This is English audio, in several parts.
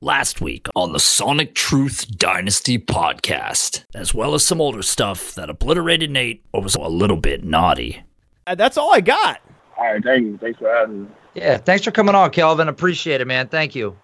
last week on the Sonic Truth Dynasty podcast, as well as some older stuff that obliterated Nate or was a little bit naughty. Uh, That's all I got. All right, thank you. Thanks for having me. Yeah, thanks for coming on, Kelvin. Appreciate it, man. Thank you.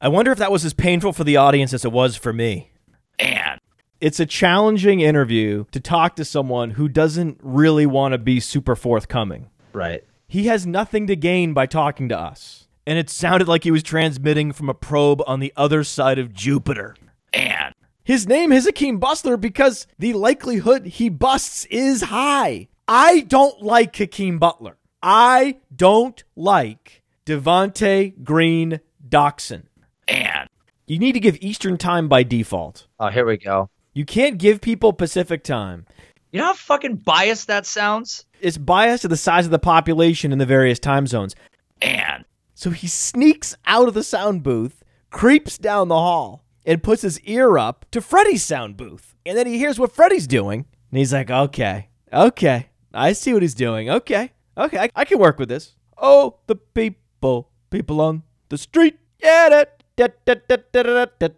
I wonder if that was as painful for the audience as it was for me. And It's a challenging interview to talk to someone who doesn't really want to be super forthcoming. Right. He has nothing to gain by talking to us. And it sounded like he was transmitting from a probe on the other side of Jupiter. and His name is Hakeem Bustler because the likelihood he busts is high. I don't like Hakeem Butler. I don't like Devonte Green Doxson. and You need to give Eastern time by default. Oh, here we go. You can't give people Pacific time. You know how fucking biased that sounds? It's biased to the size of the population in the various time zones. and So he sneaks out of the sound booth, creeps down the hall, and puts his ear up to Freddy's sound booth. And then he hears what Freddy's doing, and he's like, okay, okay, I see what he's doing. Okay, okay, I, I can work with this. Oh, the people, people on the street. Yeah, da, da, da, da, da, da,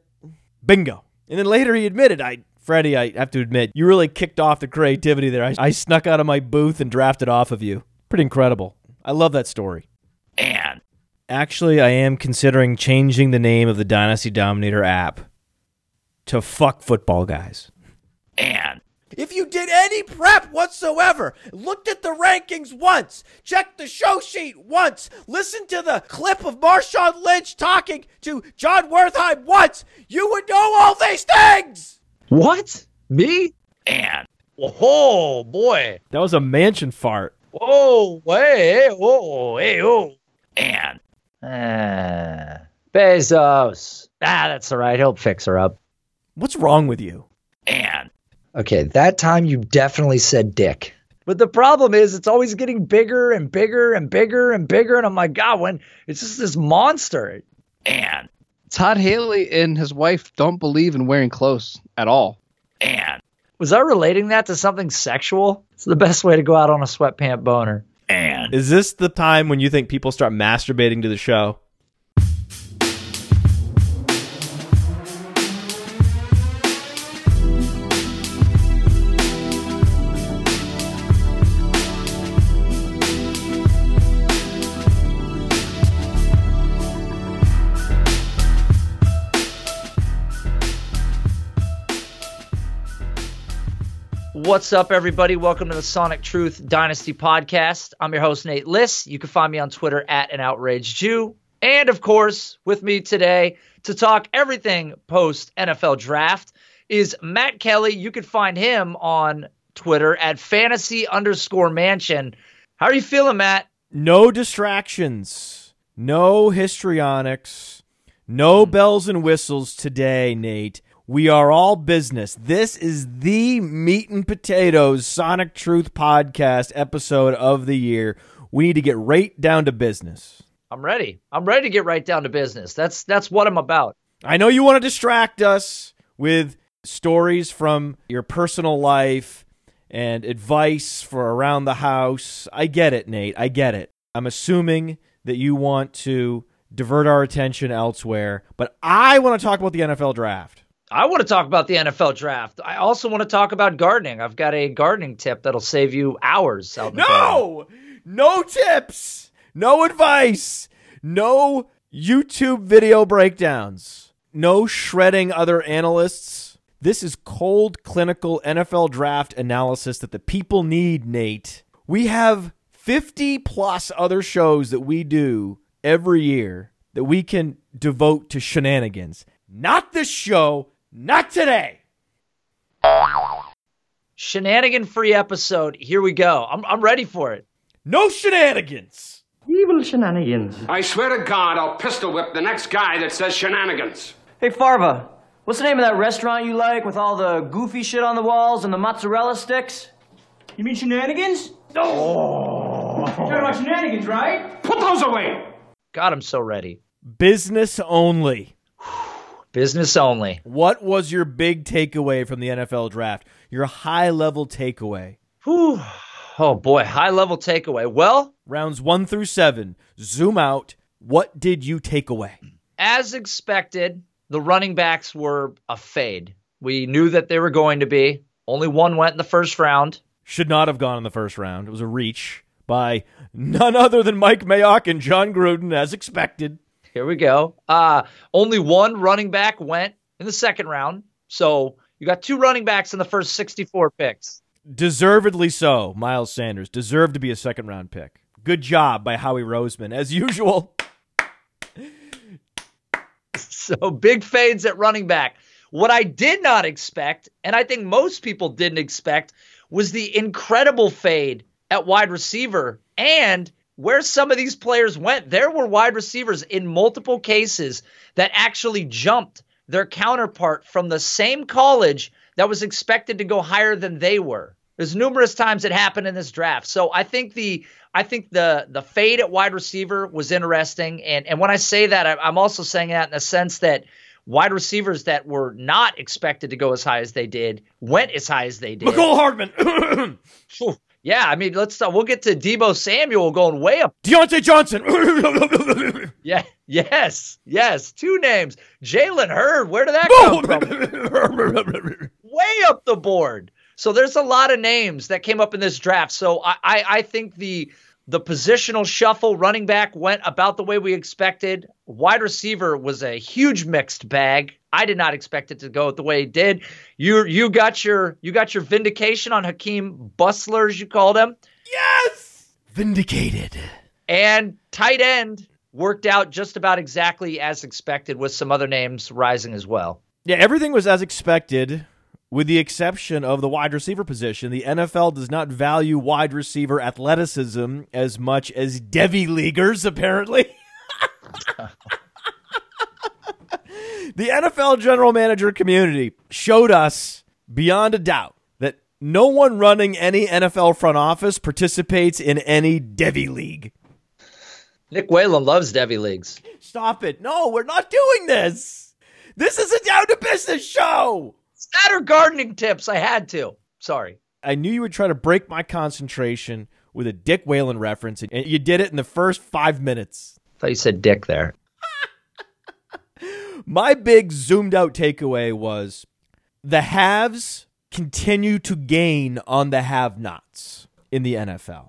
bingo. And then later he admitted, I, Freddie, I have to admit, you really kicked off the creativity there. I, I snuck out of my booth and drafted off of you. Pretty incredible. I love that story. and Actually, I am considering changing the name of the Dynasty Dominator app to Fuck Football Guys. and If you did any prep whatsoever, looked at the rankings once, checked the show sheet once, listened to the clip of Marshawn Lynch talking to John Wertheim once, you would know all these things! What? Me? and Oh boy. That was a mansion fart. Oh, hey, oh, hey, oh. and Ah, Bezos. Ah, that's all right. He'll fix her up. What's wrong with you? and Okay, that time you definitely said dick. But the problem is, it's always getting bigger and bigger and bigger and bigger. And I'm like, God, when it's just this monster. and Todd Haley and his wife don't believe in wearing clothes at all. and Was I relating that to something sexual? It's the best way to go out on a sweatpant boner. Is this the time when you think people start masturbating to the show? What's up, everybody? Welcome to the Sonic Truth Dynasty podcast. I'm your host, Nate Liss. You can find me on Twitter at an outraged Jew. And of course, with me today to talk everything post NFL draft is Matt Kelly. You can find him on Twitter at fantasy underscore mansion. How are you feeling, Matt? No distractions, no histrionics, no hmm. bells and whistles today, Nate. We are all business. This is the meat and potatoes Sonic Truth podcast episode of the year. We need to get right down to business. I'm ready. I'm ready to get right down to business. That's that's what I'm about. I know you want to distract us with stories from your personal life and advice for around the house. I get it, Nate. I get it. I'm assuming that you want to divert our attention elsewhere, but I want to talk about the NFL draft. I want to talk about the NFL draft. I also want to talk about gardening. I've got a gardening tip that'll save you hours. No! No tips! No advice! No YouTube video breakdowns! No shredding other analysts. This is cold, clinical NFL draft analysis that the people need, Nate. We have 50 plus other shows that we do every year that we can devote to shenanigans. Not this show, not today. Shenanigan free episode. Here we go. I'm, I'm ready for it. No shenanigans. Evil shenanigans. I swear to God, I'll pistol whip the next guy that says shenanigans. Hey, Farva, what's the name of that restaurant you like with all the goofy shit on the walls and the mozzarella sticks? You mean shenanigans? Oh. You're talking about shenanigans, right? Put those away! God, I'm so ready. Business only. Business only. What was your big takeaway from the NFL draft? Your high level takeaway? Whew. Oh boy, high level takeaway. Well, Rounds one through seven. Zoom out. What did you take away? as expected, the running backs were a fade. We knew that they were going to be. Only one went in the first round. Should not have gone in the first round. It was a reach by none other than Mike Mayock and Jon Gruden, as expected. Here we go. Uh, only one running back went in the second round. So you got two running backs in the first 64 picks. Deservedly so, Miles Sanders deserved to be a second round pick. Good job by Howie Roseman, as usual. So big fades at running back. What I did not expect, and I think most people didn't expect, was the incredible fade at wide receiver and where some of these players went. There were wide receivers in multiple cases that actually jumped their counterpart from the same college that was expected to go higher than they were. There's numerous times it happened in this draft. So I think the I think the the fade at wide receiver was interesting. And and when I say that, I, I'm also saying that in the sense that wide receivers that were not expected to go as high as they did went as high as they did. Mecole Hardman. Yeah, I mean, let's uh, we'll get to Deebo Samuel going way up. Diontae Johnson. Yeah, yes, yes, two names. Jalen Hurd. Where did that come from? way up the board. So there's a lot of names that came up in this draft. So I, I, I think the the positional shuffle running back went about the way we expected. Wide receiver was a huge mixed bag. I did not expect it to go the way it did. You you got your you got your vindication on Hakeem Bustler, as you called him. yes! Vindicated. And tight end worked out just about exactly as expected, with some other names rising as well. Yeah, everything was as expected, with the exception of the wide receiver position. The NFL does not value wide receiver athleticism as much as devy leaguers, apparently. the NFL general manager community showed us beyond a doubt that no one running any NFL front office participates in any devy league. Nick Whalen loves devy leagues. Stop it. No, we're not doing this. This is a down to business show. Or gardening tips. I had to. Sorry. I knew you would try to break my concentration with a Dick Whalen reference, and you did it in the first five minutes. I thought you said dick there. My big zoomed out takeaway was the haves continue to gain on the have nots in the NFL.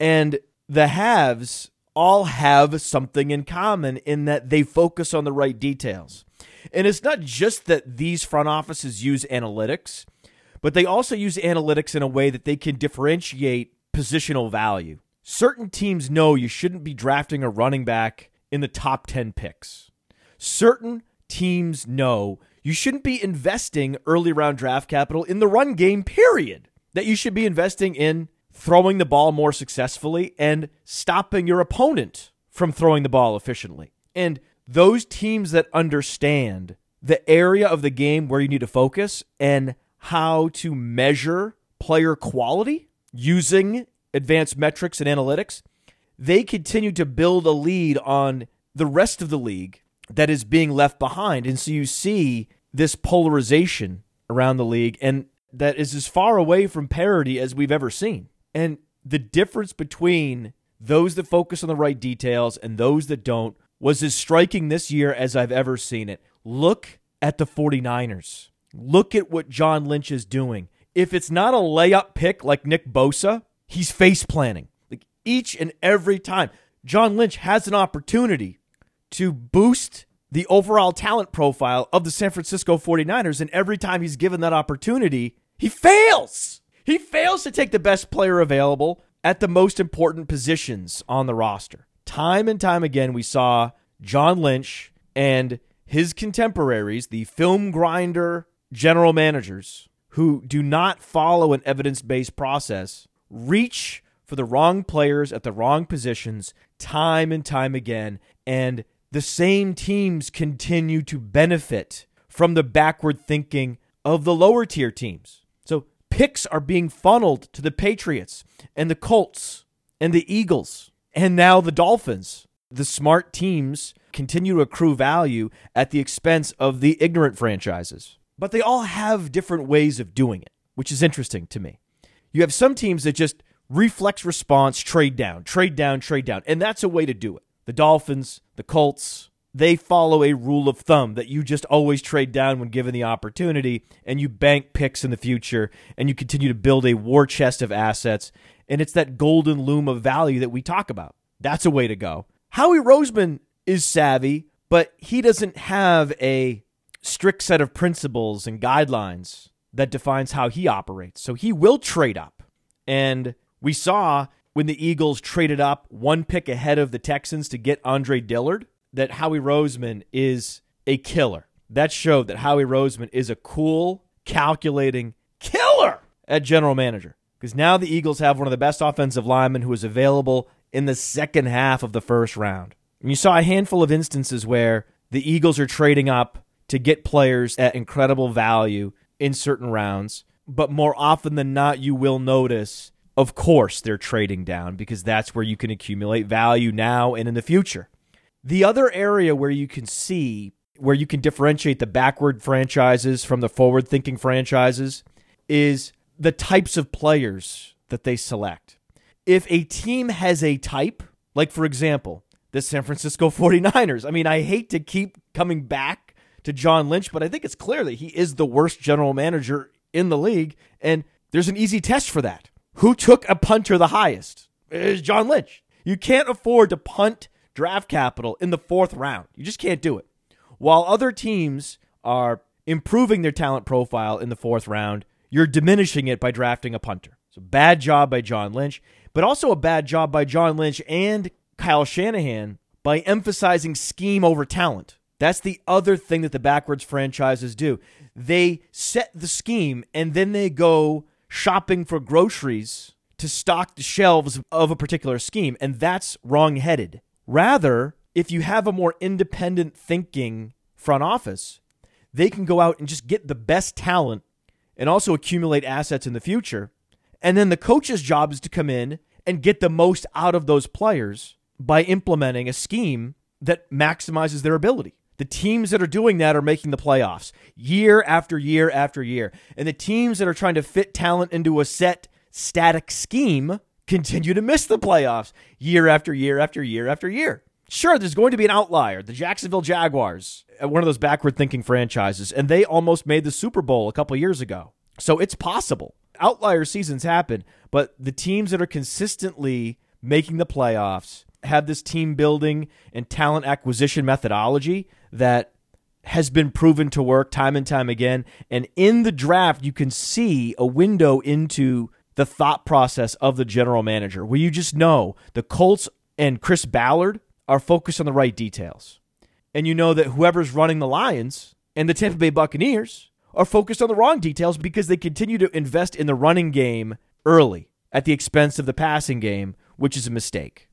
And the haves all have something in common in that they focus on the right details. And it's not just that these front offices use analytics, but they also use analytics in a way that they can differentiate positional value. Certain teams know you shouldn't be drafting a running back in the top 10 picks. Certain teams know you shouldn't be investing early round draft capital in the run game, period. That you should be investing in throwing the ball more successfully and stopping your opponent from throwing the ball efficiently. And those teams that understand the area of the game where you need to focus and how to measure player quality using advanced metrics and analytics, they continue to build a lead on the rest of the league that is being left behind. And so you see this polarization around the league, and that is as far away from parity as we've ever seen. And the difference between those that focus on the right details and those that don't was as striking this year as I've ever seen it. Look at the 49ers. Look at what John Lynch is doing. If it's not a layup pick like Nick Bosa, he's face planning. Like each and every time. John Lynch has an opportunity to boost the overall talent profile of the San Francisco 49ers. And every time he's given that opportunity, he fails. He fails to take the best player available at the most important positions on the roster. Time and time again, we saw John Lynch and his contemporaries, the film grinder general managers, who do not follow an evidence based process, reach for the wrong players at the wrong positions time and time again. And the same teams continue to benefit from the backward thinking of the lower tier teams. So picks are being funneled to the Patriots and the Colts and the Eagles and now the Dolphins. The smart teams continue to accrue value at the expense of the ignorant franchises. But they all have different ways of doing it, which is interesting to me. You have some teams that just reflex response, trade down, trade down, trade down. And that's a way to do it. The Dolphins, the Colts, they follow a rule of thumb that you just always trade down when given the opportunity and you bank picks in the future and you continue to build a war chest of assets. And it's that golden loom of value that we talk about. That's a way to go. Howie Roseman is savvy, but he doesn't have a strict set of principles and guidelines that defines how he operates. So he will trade up. And we saw when the Eagles traded up one pick ahead of the Texans to get Andre Dillard that Howie Roseman is a killer. That showed that Howie Roseman is a cool, calculating killer at general manager. Because now the Eagles have one of the best offensive linemen who is available in the second half of the first round. And you saw a handful of instances where the Eagles are trading up to get players at incredible value in certain rounds. But more often than not, you will notice, of course, they're trading down because that's where you can accumulate value now and in the future. The other area where you can see where you can differentiate the backward franchises from the forward thinking franchises is the types of players that they select. If a team has a type, like for example, the San Francisco 49ers, I mean, I hate to keep coming back to John Lynch, but I think it's clear that he is the worst general manager in the league. And there's an easy test for that. Who took a punter the highest? Is John Lynch. You can't afford to punt draft capital in the fourth round. You just can't do it. While other teams are improving their talent profile in the fourth round, you're diminishing it by drafting a punter. So bad job by John Lynch, but also a bad job by John Lynch and Kyle Shanahan by emphasizing scheme over talent. That's the other thing that the backwards franchises do. They set the scheme and then they go shopping for groceries to stock the shelves of a particular scheme, and that's wrong-headed. Rather, if you have a more independent thinking front office, they can go out and just get the best talent and also accumulate assets in the future. And then the coach's job is to come in and get the most out of those players by implementing a scheme that maximizes their ability. The teams that are doing that are making the playoffs year after year after year. And the teams that are trying to fit talent into a set static scheme continue to miss the playoffs year after year after year after year. Sure, there's going to be an outlier, the Jacksonville Jaguars, uh, one of those backward thinking franchises, and they almost made the Super Bowl a couple years ago. So it's possible. Outlier seasons happen, but the teams that are consistently making the playoffs have this team building and talent acquisition methodology that has been proven to work time and time again. And in the draft, you can see a window into the thought process of the general manager where you just know the Colts and Chris Ballard are focused on the right details. And you know that whoever's running the Lions and the Tampa Bay Buccaneers are focused on the wrong details because they continue to invest in the running game early at the expense of the passing game, which is a mistake.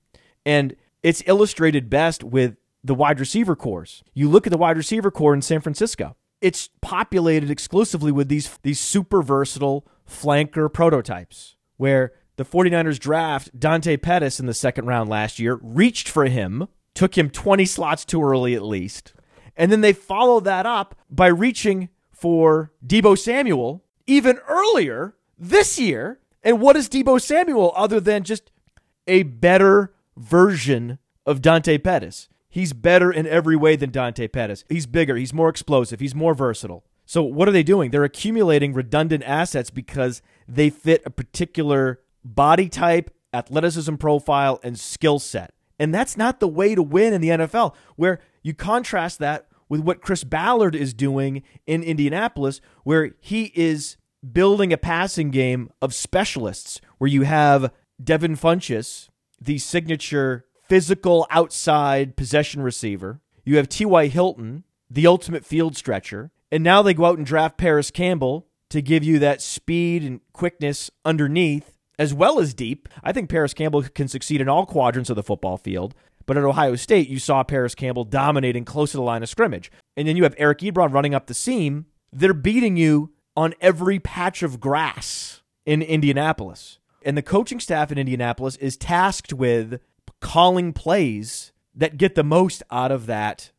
And it's illustrated best with the wide receiver cores. You look at the wide receiver core in San Francisco. It's populated exclusively with these these super versatile flanker prototypes where the 49ers draft Dante Pettis in the second round last year, reached for him, took him 20 slots too early at least. And then they followed that up by reaching for Deebo Samuel even earlier this year. And what is Deebo Samuel other than just a better version of Dante Pettis? He's better in every way than Dante Pettis. He's bigger, he's more explosive, he's more versatile. So, what are they doing? They're accumulating redundant assets because they fit a particular body type, athleticism profile, and skill set. And that's not the way to win in the NFL, where you contrast that with what Chris Ballard is doing in Indianapolis, where he is building a passing game of specialists, where you have Devin Funchess, the signature physical outside possession receiver. You have T.Y. Hilton, the ultimate field stretcher. And now they go out and draft Parris Campbell to give you that speed and quickness underneath as well as deep. I think Parris Campbell can succeed in all quadrants of the football field. But at Ohio State, you saw Parris Campbell dominating close to the line of scrimmage. And then you have Eric Ebron running up the seam. They're beating you on every patch of grass in Indianapolis. And the coaching staff in Indianapolis is tasked with calling plays that get the most out of that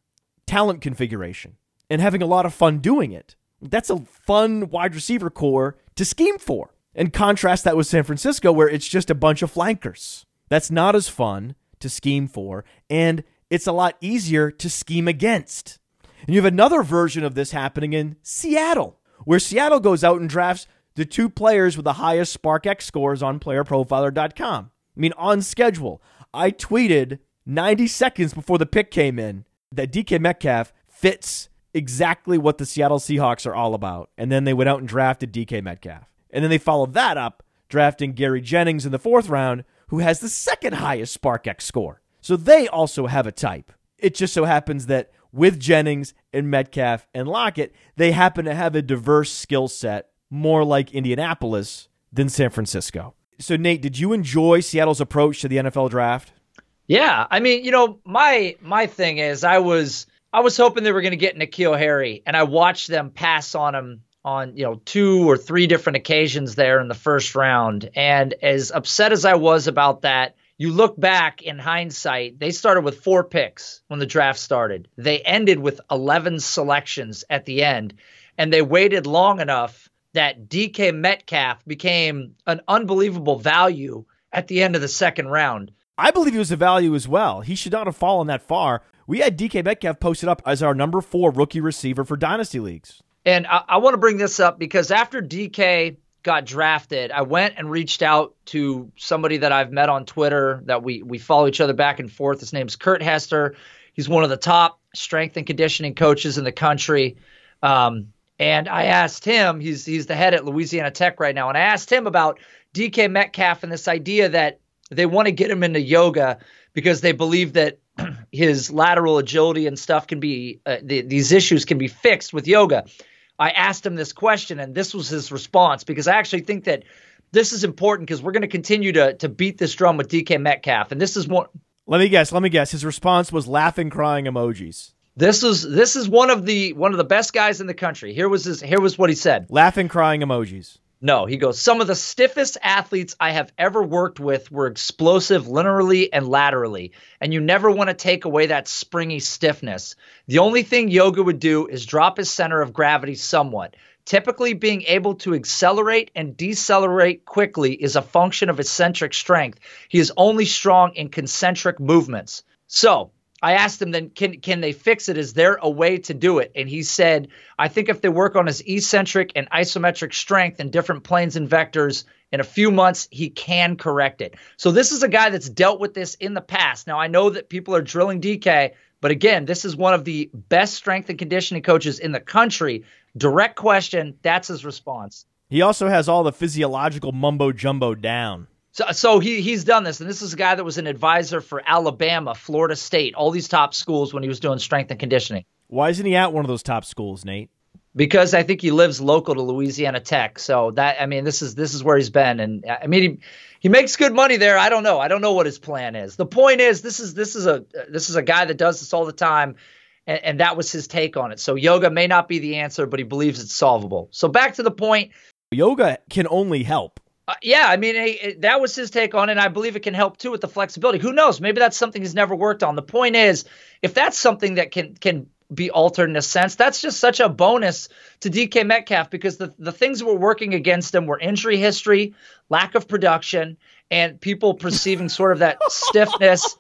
talent configuration and having a lot of fun doing it. That's a fun wide receiver core to scheme for. And contrast that with San Francisco, where it's just a bunch of flankers. That's not as fun to scheme for. And it's a lot easier to scheme against. And you have another version of this happening in Seattle, where Seattle goes out and drafts the two players with the highest SPARQ-x scores on playerprofiler.com. I mean, on schedule. I tweeted 90 seconds before the pick came in that DK Metcalf fits exactly what the Seattle Seahawks are all about. And then they went out and drafted DK Metcalf. And then they followed that up drafting Gary Jennings in the fourth round, who has the second highest SPARQ-x score. So they also have a type. It just so happens that with Jennings and Metcalf and Lockett, they happen to have a diverse skill set, more like Indianapolis than San Francisco. So, Nate, did you enjoy Seattle's approach to the NFL draft? Yeah, I mean, you know, my my thing is, I was I was hoping they were going to get N'Keal Harry, and I watched them pass on him on you know two or three different occasions there in the first round. And as upset as I was about that, you look back in hindsight, they started with four picks when the draft started. They ended with 11 selections at the end, and they waited long enough that DK Metcalf became an unbelievable value at the end of the second round. I believe he was a value as well. He should not have fallen that far. We had DK Metcalf posted up as our number four rookie receiver for dynasty leagues. And I, I want to bring this up because after DK got drafted, I went and reached out to somebody that I've met on Twitter that we we follow each other back and forth. His name's Kurt Hester. He's one of the top strength and conditioning coaches in the country. Um, and I asked him, he's he's the head at Louisiana Tech right now, and I asked him about DK Metcalf and this idea that they want to get him into yoga because they believe that his lateral agility and stuff can be uh, the, these issues can be fixed with yoga. I asked him this question, and this was his response because I actually think that this is important because we're going to continue to to beat this drum with DK Metcalf, and this is one. Let me guess. Let me guess. His response was laughing, crying emojis. This is this is one of the one of the best guys in the country. Here was his here was what he said. Laughing, crying emojis. No, he goes, some of the stiffest athletes I have ever worked with were explosive linearly and laterally, and you never want to take away that springy stiffness. The only thing yoga would do is drop his center of gravity somewhat. Typically, being able to accelerate and decelerate quickly is a function of eccentric strength. He is only strong in concentric movements. So, I asked him then can can they fix it? Is there a way to do it? And he said, I think if they work on his eccentric and isometric strength in different planes and vectors in a few months, he can correct it. So this is a guy that's dealt with this in the past. Now I know that people are drilling DK, but again, this is one of the best strength and conditioning coaches in the country. Direct question, that's his response. He also has all the physiological mumbo jumbo down. So, so he he's done this, and this is a guy that was an advisor for Alabama, Florida State, all these top schools when he was doing strength and conditioning. Why isn't he at one of those top schools, Nate? Because I think he lives local to Louisiana Tech. So that I mean, this is this is where he's been, and I mean he he makes good money there. I don't know. I don't know what his plan is. The point is, this is this is a this is a guy that does this all the time. And, and that was his take on it. So yoga may not be the answer, but he believes it's solvable. So back to the point. Yoga can only help. Uh, yeah, I mean, it, that was his take on it. And I believe it can help too with the flexibility. Who knows? Maybe that's something he's never worked on. The point is, if that's something that can can be altered in a sense, that's just such a bonus to DK Metcalf because the, the things that were working against him were injury history, lack of production, and people perceiving sort of that stiffness.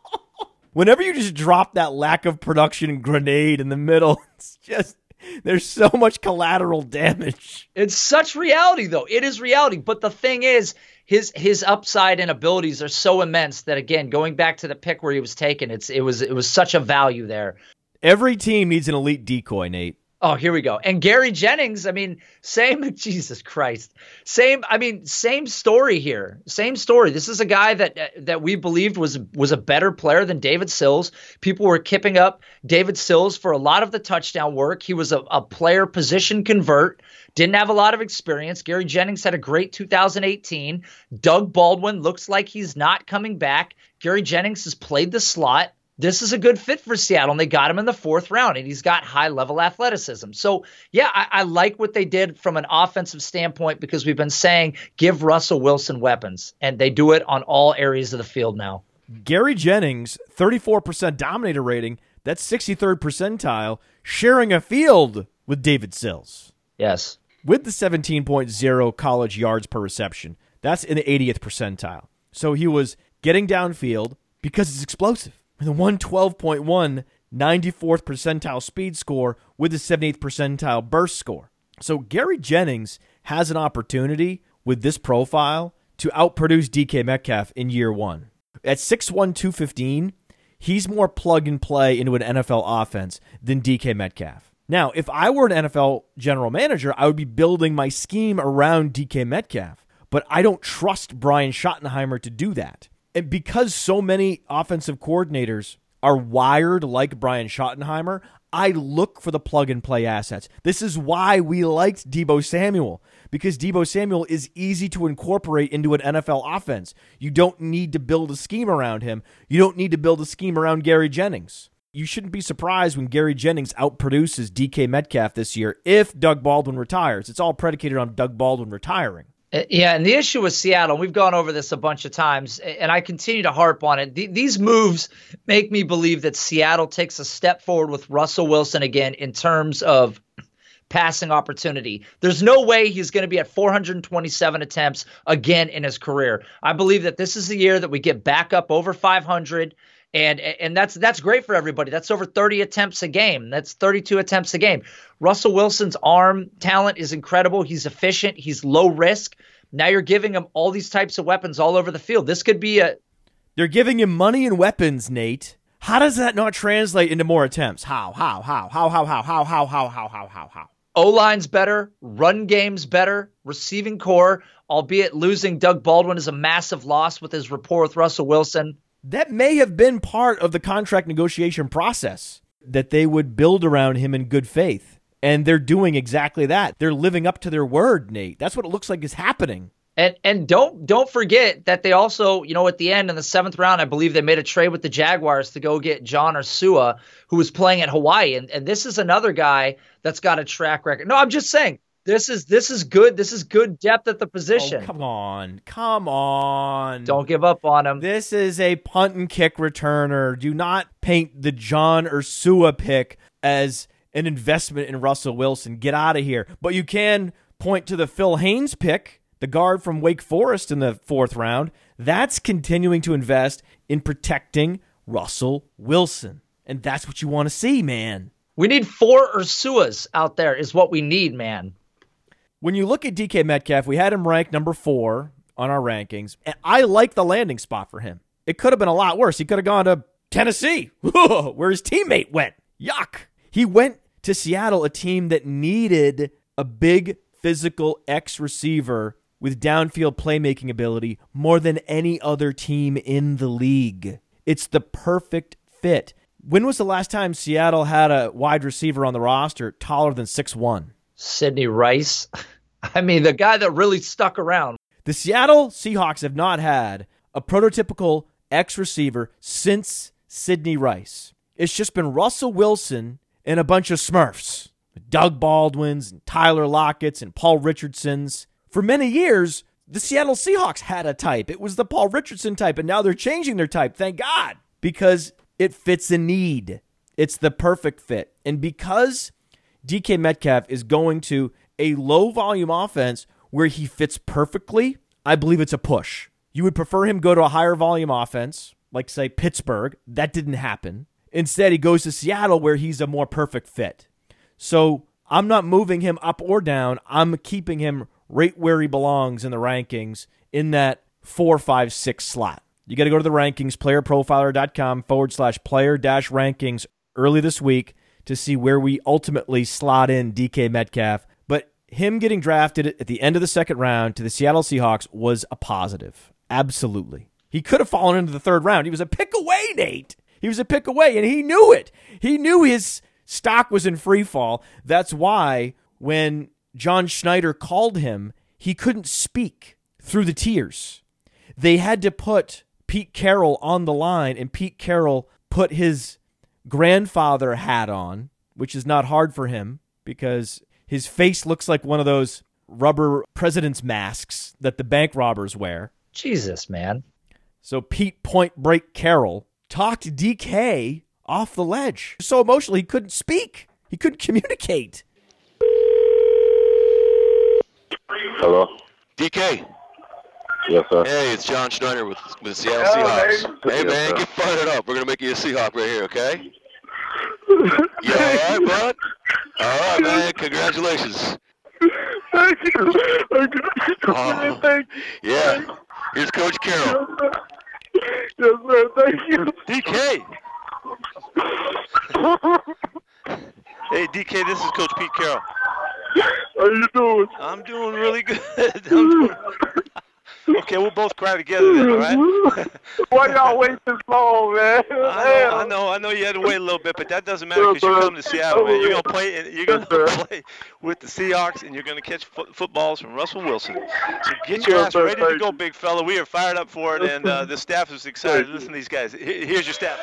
Whenever you just drop that lack of production grenade in the middle, it's just there's so much collateral damage. It's such reality though. It is reality. But the thing is, his his upside and abilities are so immense that again, going back to the pick where he was taken, it's it was it was such a value there. Every team needs an elite decoy, Nate. Oh, here we go. And Gary Jennings, I mean, same Jesus Christ. Same I mean, same story here. Same story. This is a guy that uh, that we believed was was a better player than David Sills. People were kipping up David Sills for a lot of the touchdown work. He was a, a player position convert. Didn't have a lot of experience. Gary Jennings had a great 2018. Doug Baldwin looks like he's not coming back. Gary Jennings has played the slot this is a good fit for Seattle, and they got him in the fourth round, and he's got high level athleticism. So, yeah, I, I, like what they did from an offensive standpoint because we've been saying give Russell Wilson weapons, and they do it on all areas of the field now. Gary Jennings, 34% dominator rating, that's 63rd percentile, sharing a field with David Sills. Yes. With the 17.0 college yards per reception, that's in the 80th percentile. So he was getting downfield because it's explosive. The 112.1 94th percentile speed score with the 78th percentile burst score. So Gary Jennings has an opportunity with this profile to outproduce DK Metcalf in year one. At 6'1, 215, he's more plug and play into an NFL offense than DK Metcalf. Now, if I were an NFL general manager, I would be building my scheme around DK Metcalf, but I don't trust Brian Schottenheimer to do that. And because so many offensive coordinators are wired like Brian Schottenheimer, I look for the plug and play assets. This is why we liked Deebo Samuel because Deebo Samuel is easy to incorporate into an NFL offense. You don't need to build a scheme around him. You don't need to build a scheme around Gary Jennings. You shouldn't be surprised when Gary Jennings outproduces DK Metcalf this year if Doug Baldwin retires. It's all predicated on Doug Baldwin retiring. Uh, Yeah, and the issue with Seattle, we've gone over this a bunch of times, and I continue to harp on it. Th- these moves make me believe that Seattle takes a step forward with Russell Wilson again in terms of passing opportunity. There's no way he's going to be at 427 attempts again in his career. I believe that this is the year that we get back up over 500 and and that's that's great for everybody. That's over 30 attempts a game. That's 32 attempts a game. Russell Wilson's arm talent is incredible. He's efficient. He's low risk. Now you're giving him all these types of weapons all over the field. This could be a They're giving him money and weapons, Nate. How does that not translate into more attempts? How? How? How? How? How? How? How? How? How? How? How? How? How? O line's better, run game's better, receiving core, albeit losing Doug Baldwin is a massive loss with his rapport with Russell Wilson. That may have been part of the contract negotiation process that they would build around him in good faith. And they're doing exactly that. They're living up to their word, Nate. That's what it looks like is happening. And and don't don't forget that they also, you know, at the end in the seventh round, I believe they made a trade with the Jaguars to go get John Ursua, who was playing at Hawaii. And and this is another guy that's got a track record. No, I'm just saying this is this is good. This is good depth at the oh, position. Oh, come on. Come on. Don't give up on him. This is a punt and kick returner. Do not paint the John Ursua pick as an investment in Russell Wilson. Get out of here. But you can point to the Phil Haynes pick, the guard from Wake Forest in the fourth round. That's continuing to invest in protecting Russell Wilson. And that's what you want to see, man. We need four Ursuas out there, is what we need, man. When you look at DK Metcalf, we had him ranked number four on our rankings, and I like the landing spot for him. It could have been a lot worse. He could have gone to Tennessee, where his teammate went. Yuck. He went to Seattle, a team that needed a big physical X receiver with downfield playmaking ability more than any other team in the league. It's the perfect fit. When was the last time Seattle had a wide receiver on the roster taller than 6'1? Sidney Rice. I mean, the guy that really stuck around. The Seattle Seahawks have not had a prototypical X receiver since Sidney Rice. It's just been Russell Wilson and a bunch of Smurfs. Doug Baldwins and Tyler Lockett's and Paul Richardsons. For many years, the Seattle Seahawks had a type. It was the Paul Richardson type, and now they're changing their type. Thank God. Because it fits a need. It's the perfect fit. And because DK Metcalf is going to a low volume offense where he fits perfectly, I believe it's a push. You would prefer him go to a higher volume offense, like say Pittsburgh. That didn't happen. Instead, he goes to Seattle where he's a more perfect fit. So I'm not moving him up or down. I'm keeping him right where he belongs in the rankings in that four, five, six slot. You got to go to the rankings, playerprofiler.com forward slash player dash rankings early this week to see where we ultimately slot in DK Metcalf. But him getting drafted at the end of the second round to the Seattle Seahawks was a positive. Absolutely. He could have fallen into the third round. He was a pick away, Nate. He was a pick away, and he knew it. He knew his stock was in free fall. That's why when John Schneider called him, he couldn't speak through the tears. They had to put Pete Carroll on the line, and Pete Carroll put his grandfather hat on, which is not hard for him because his face looks like one of those rubber president's masks that the bank robbers wear. Jesus, man. So Pete Point Break Carroll talked DK off the ledge. So emotionally, he couldn't speak. He couldn't communicate. Hello. DK, Yes, sir. Hey, it's John Schneider with with Seattle Hello, Seahawks. man. Hey Yes, man, sir. get fired up. We're gonna make you a Seahawk right here, okay? You all right, bud? All right, man. Congratulations. Thank you. Thank you. Thank uh-huh. Yeah. Here's Coach Carroll. you. Yes, sir. Thank you. DK. Hey, DK, this is Coach Pete Carroll. How you doing? I'm doing really good. Okay, we'll both cry together then, all right? Why y'all wait this long, man? I know, I know, I know you had to wait a little bit, but that doesn't matter because you come to Seattle, man. You're gonna play, you're gonna play with the Seahawks, and you're gonna catch fo- footballs from Russell Wilson. So get your ass ready to go, big fella. We are fired up for it, and uh, the staff is excited. Listen to these guys. Here's your staff.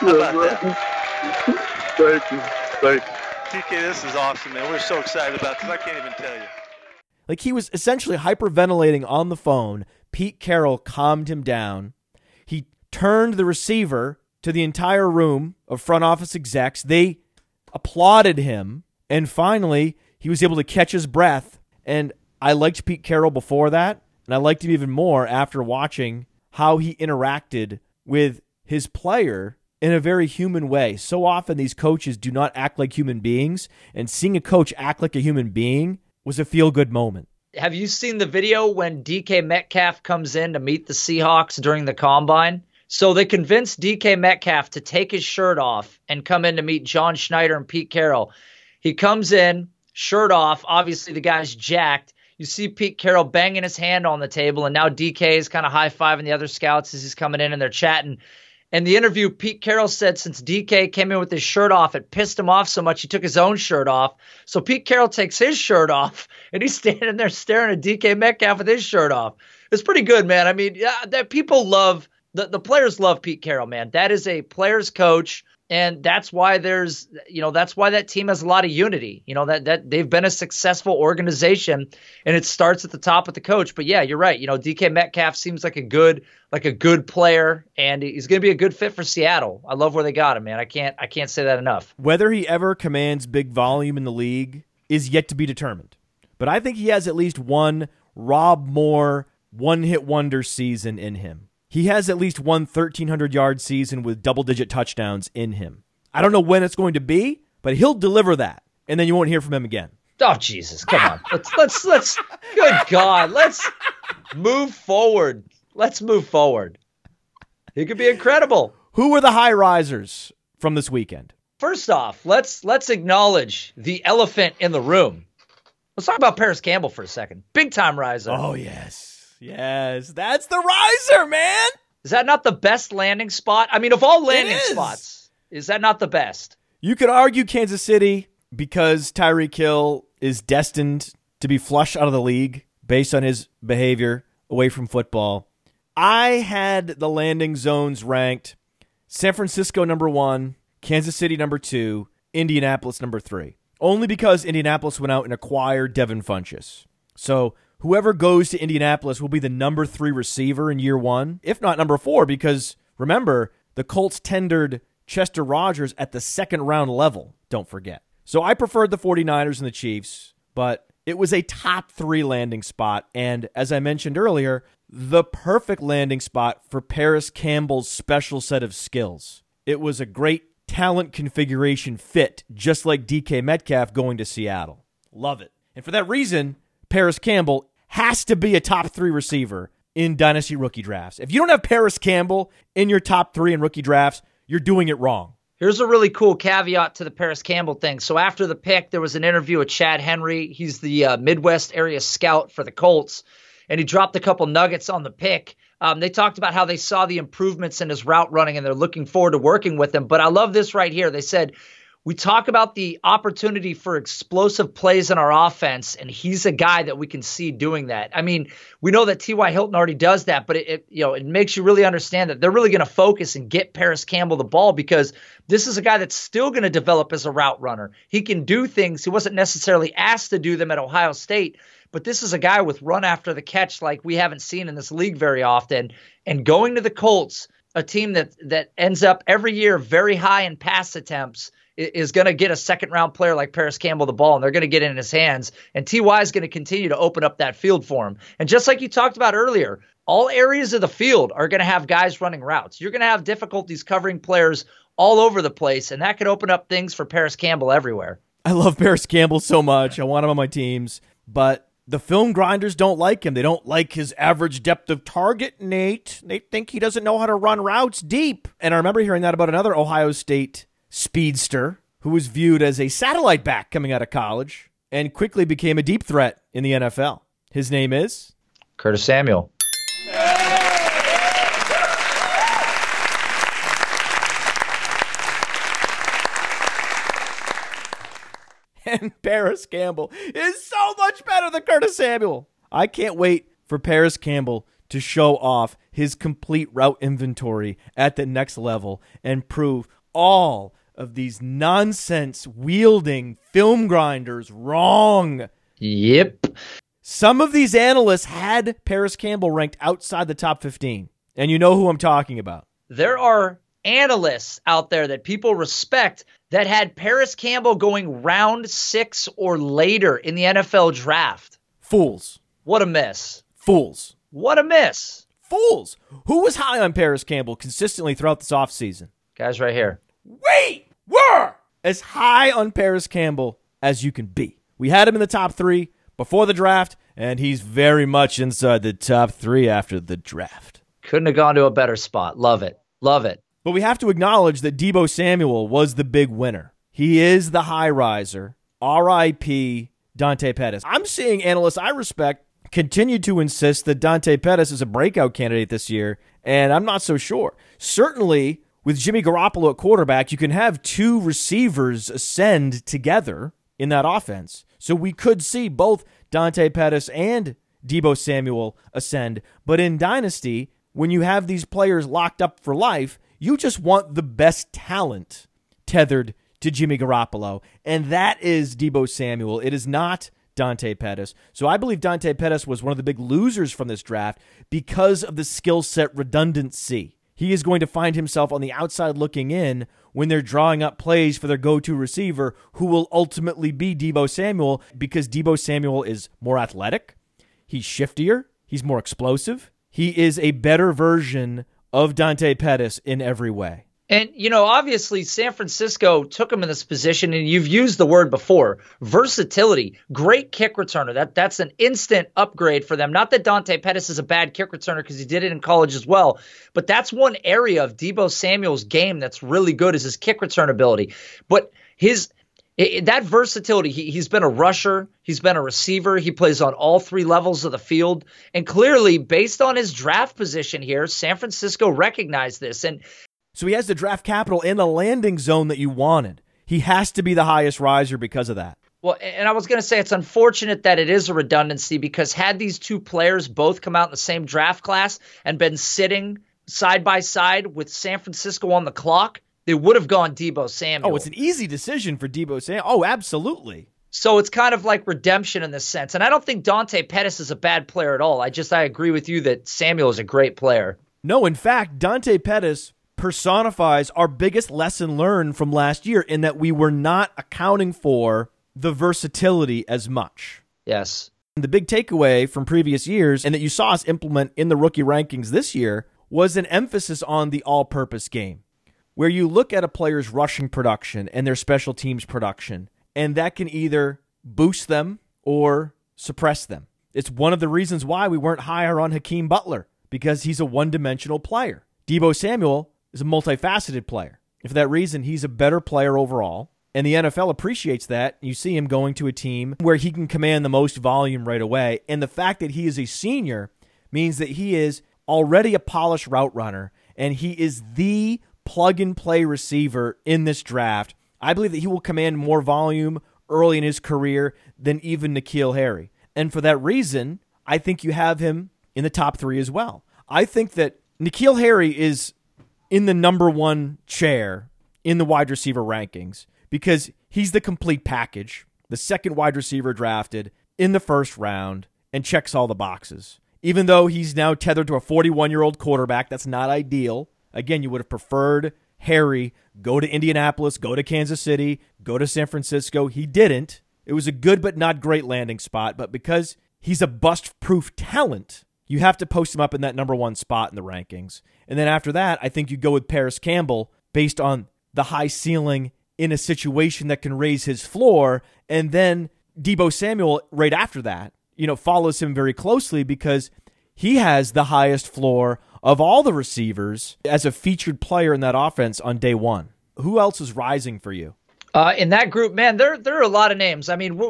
How about that? Thank you. Thank you. DK, this is awesome, man. We're so excited about this. I can't even tell you. Like he was essentially hyperventilating on the phone. Pete Carroll calmed him down. He turned the receiver to the entire room of front office execs. They applauded him. And finally, he was able to catch his breath. And I liked Pete Carroll before that. And I liked him even more after watching how he interacted with his player in a very human way. So often, these coaches do not act like human beings. And seeing a coach act like a human being was a feel good moment. Have you seen the video when DK Metcalf comes in to meet the Seahawks during the combine? So they convinced DK Metcalf to take his shirt off and come in to meet John Schneider and Pete Carroll. He comes in, shirt off. Obviously, the guy's jacked. You see Pete Carroll banging his hand on the table, and now DK is kind of high fiving the other scouts as he's coming in and they're chatting. In the interview, Pete Carroll said since DK came in with his shirt off, it pissed him off so much he took his own shirt off. So Pete Carroll takes his shirt off and he's standing there staring at DK Metcalf with his shirt off. It's pretty good, man. I mean, yeah, that people love the, the players love Pete Carroll, man. That is a player's coach. And that's why there's, you know, that's why that team has a lot of unity. You know that that they've been a successful organization, and it starts at the top with the coach. But yeah, you're right. You know, DK Metcalf seems like a good, like a good player, and he's going to be a good fit for Seattle. I love where they got him, man. I can't, I can't say that enough. Whether he ever commands big volume in the league is yet to be determined. But I think he has at least one Rob Moore one hit wonder season in him. He has at least one 1,300 yard season with double digit touchdowns in him. I don't know when it's going to be, but he'll deliver that. And then you won't hear from him again. Oh Jesus, come on. Let's let's let's good God. Let's move forward. Let's move forward. He could be incredible. Who were the high risers from this weekend? First off, let's let's acknowledge the elephant in the room. Let's talk about Parris Campbell for a second. Big time riser. Oh, yes. Yes. That's the riser, man. Is that not the best landing spot? I mean, of all landing is. spots, is that not the best? You could argue Kansas City because Tyreek Hill is destined to be flushed out of the league based on his behavior away from football. I had the landing zones ranked San Francisco number one, Kansas City number two, Indianapolis number three. Only because Indianapolis went out and acquired Devin Funchess. So whoever goes to Indianapolis will be the number three receiver in year one, if not number four, because remember, the Colts tendered Chester Rogers at the second round level, don't forget. So I preferred the 49ers and the Chiefs, but it was a top three landing spot. And as I mentioned earlier, the perfect landing spot for Parris Campbell's special set of skills. It was a great talent configuration fit, just like DK Metcalf going to Seattle. Love it. And for that reason, Parris Campbell has to be a top three receiver in dynasty rookie drafts. If you don't have Parris Campbell in your top three in rookie drafts, you're doing it wrong. Here's a really cool caveat to the Parris Campbell thing. So after the pick, there was an interview with Chad Henry. He's the uh, Midwest area scout for the Colts, and he dropped a couple nuggets on the pick. Um, they talked about how they saw the improvements in his route running, and they're looking forward to working with him. But I love this right here. They said we talk about the opportunity for explosive plays in our offense, and he's a guy that we can see doing that. I mean, we know that T.Y. Hilton already does that, but it, it you know it makes you really understand that they're really going to focus and get Parris Campbell the ball because this is a guy that's still going to develop as a route runner. He can do things he wasn't necessarily asked to do them at Ohio State, but this is a guy with run after the catch like we haven't seen in this league very often. And going to the Colts a team that that ends up every year very high in pass attempts is going to get a second round player like Parris Campbell the ball and they're going to get it in his hands and TY is going to continue to open up that field for him. And just like you talked about earlier, all areas of the field are going to have guys running routes. You're going to have difficulties covering players all over the place and that could open up things for Parris Campbell everywhere. I love Parris Campbell so much. I want him on my teams, but the film grinders don't like him. They don't like his average depth of target, Nate. They think he doesn't know how to run routes deep. And I remember hearing that about another Ohio State speedster who was viewed as a satellite back coming out of college and quickly became a deep threat in the NFL. His name is Curtis Samuel. and Parris Campbell is so much better than Curtis Samuel. I can't wait for Parris Campbell to show off his complete route inventory at the next level and prove all of these nonsense wielding film grinders wrong. Yep. Some of these analysts had Parris Campbell ranked outside the top 15, and you know who I'm talking about. there are analysts out there that people respect that had Parris Campbell going round six or later in the NFL draft. Fools. What a miss. Fools. What a miss. Fools. Who was high on Parris Campbell consistently throughout this offseason? Guys, right here. We were as high on Parris Campbell as you can be. We had him in the top three before the draft, and he's very much inside the top three after the draft. Couldn't have gone to a better spot. Love it. Love it. But we have to acknowledge that Deebo Samuel was the big winner. He is the high riser. R.I.P. Dante Pettis. I'm seeing analysts I respect continue to insist that Dante Pettis is a breakout candidate this year, and I'm not so sure. Certainly, with Jimmy Garoppolo at quarterback, you can have two receivers ascend together in that offense. So we could see both Dante Pettis and Deebo Samuel ascend. But in Dynasty, when you have these players locked up for life, you just want the best talent tethered to Jimmy Garoppolo. And that is Deebo Samuel. It is not Dante Pettis. So I believe Dante Pettis was one of the big losers from this draft because of the skill set redundancy. He is going to find himself on the outside looking in when they're drawing up plays for their go to receiver, who will ultimately be Deebo Samuel because Deebo Samuel is more athletic, he's shiftier, he's more explosive, he is a better version of Dante Pettis in every way. And, you know, obviously San Francisco took him in this position, and you've used the word before versatility. Great kick returner. That That's an instant upgrade for them. Not that Dante Pettis is a bad kick returner because he did it in college as well, but that's one area of Deebo Samuel's game that's really good is his kick return ability. But his. It, that versatility, he, he's been a rusher, he's been a receiver, he plays on all three levels of the field. And clearly, based on his draft position here, San Francisco recognized this. And So he has the draft capital in the landing zone that you wanted. He has to be the highest riser because of that. Well, and I was going to say it's unfortunate that it is a redundancy because had these two players both come out in the same draft class and been sitting side by side with San Francisco on the clock, they would have gone Deebo Samuel. Oh, it's an easy decision for Deebo Samuel. Oh, absolutely. So it's kind of like redemption in this sense. And I don't think Dante Pettis is a bad player at all. I just I agree with you that Samuel is a great player. No, in fact, Dante Pettis personifies our biggest lesson learned from last year in that we were not accounting for the versatility as much. Yes. The big takeaway from previous years and that you saw us implement in the rookie rankings this year was an emphasis on the all purpose game, where you look at a player's rushing production and their special teams production, and that can either boost them or suppress them. It's one of the reasons why we weren't higher on Hakeem Butler, because he's a one dimensional player. Deebo Samuel is a multifaceted player. And for that reason, he's a better player overall. And the NFL appreciates that. You see him going to a team where he can command the most volume right away. And the fact that he is a senior means that he is already a polished route runner and he is the plug and play receiver in this draft. I believe that he will command more volume early in his career than even N'Keal Harry. And for that reason, I think you have him in the top three as well. I think that N'Keal Harry is in the number one chair in the wide receiver rankings because he's the complete package, the second wide receiver drafted in the first round and checks all the boxes. Even though he's now tethered to a 41 year old quarterback, that's not ideal. Again, you would have preferred Harry go to Indianapolis, go to Kansas City, go to San Francisco. He didn't. It was a good but not great landing spot, but because he's a bust proof talent, you have to post him up in that number one spot in the rankings. And then after that, I think you go with Parris Campbell based on the high ceiling in a situation that can raise his floor. And then Deebo Samuel, right after that, you know, follows him very closely because he has the highest floor of all the receivers as a featured player in that offense on day one. Who else is rising for you? Uh, in that group, man, there there are a lot of names. I mean,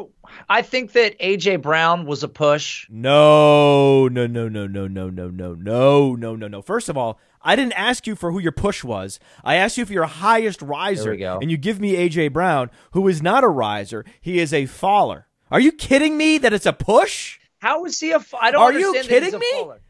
I think that AJ Brown was a push. No, no, no, no, no, no, no, no, no, no, no, no. First of all, I didn't ask you for who your push was. I asked you for your highest riser, There we go. and you give me AJ Brown, who is not a riser. He is a faller. Are you kidding me that it's a push? How is he a? f- I don't Are you understand that he's kidding me? faller.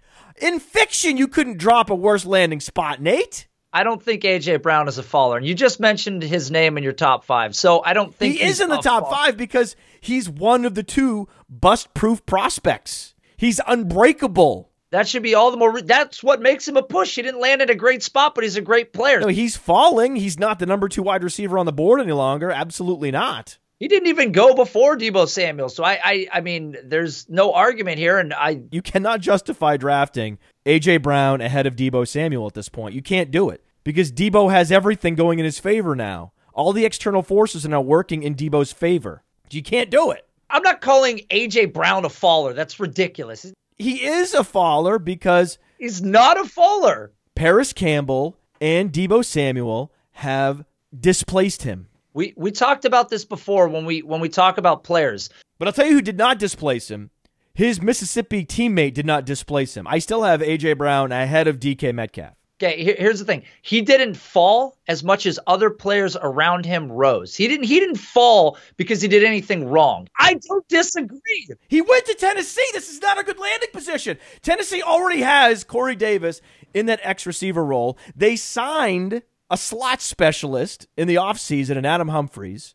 In fiction, you couldn't drop a worse landing spot, Nate. I don't think AJ Brown is a faller. And you just mentioned his name in your top five, so I don't think He is in the top faller. five because he's one of the two bust-proof prospects. He's unbreakable. That should be all the more. Re- that's what makes him a push. He didn't land at a great spot, but he's a great player. No, he's falling. He's not the number two wide receiver on the board any longer. Absolutely not. He didn't even go before Deebo Samuel. So I, I, I mean, there's no argument here. And I, You cannot justify drafting AJ Brown ahead of Deebo Samuel at this point. You can't do it because Deebo has everything going in his favor now. All the external forces are now working in Deebo's favor. You can't do it. I'm not calling AJ Brown a faller. That's ridiculous. He is a faller because He's not a faller. Parris Campbell and Deebo Samuel have displaced him. We we talked about this before when we when we talk about players. But I'll tell you who did not displace him. His Mississippi teammate did not displace him. I still have AJ Brown ahead of DK Metcalf. Okay, here's the thing. He didn't fall as much as other players around him rose. He didn't he didn't fall because he did anything wrong. I don't disagree. He went to Tennessee. This is not a good landing position. Tennessee already has Corey Davis in that X receiver role. They signed a slot specialist in the offseason in Adam Humphries,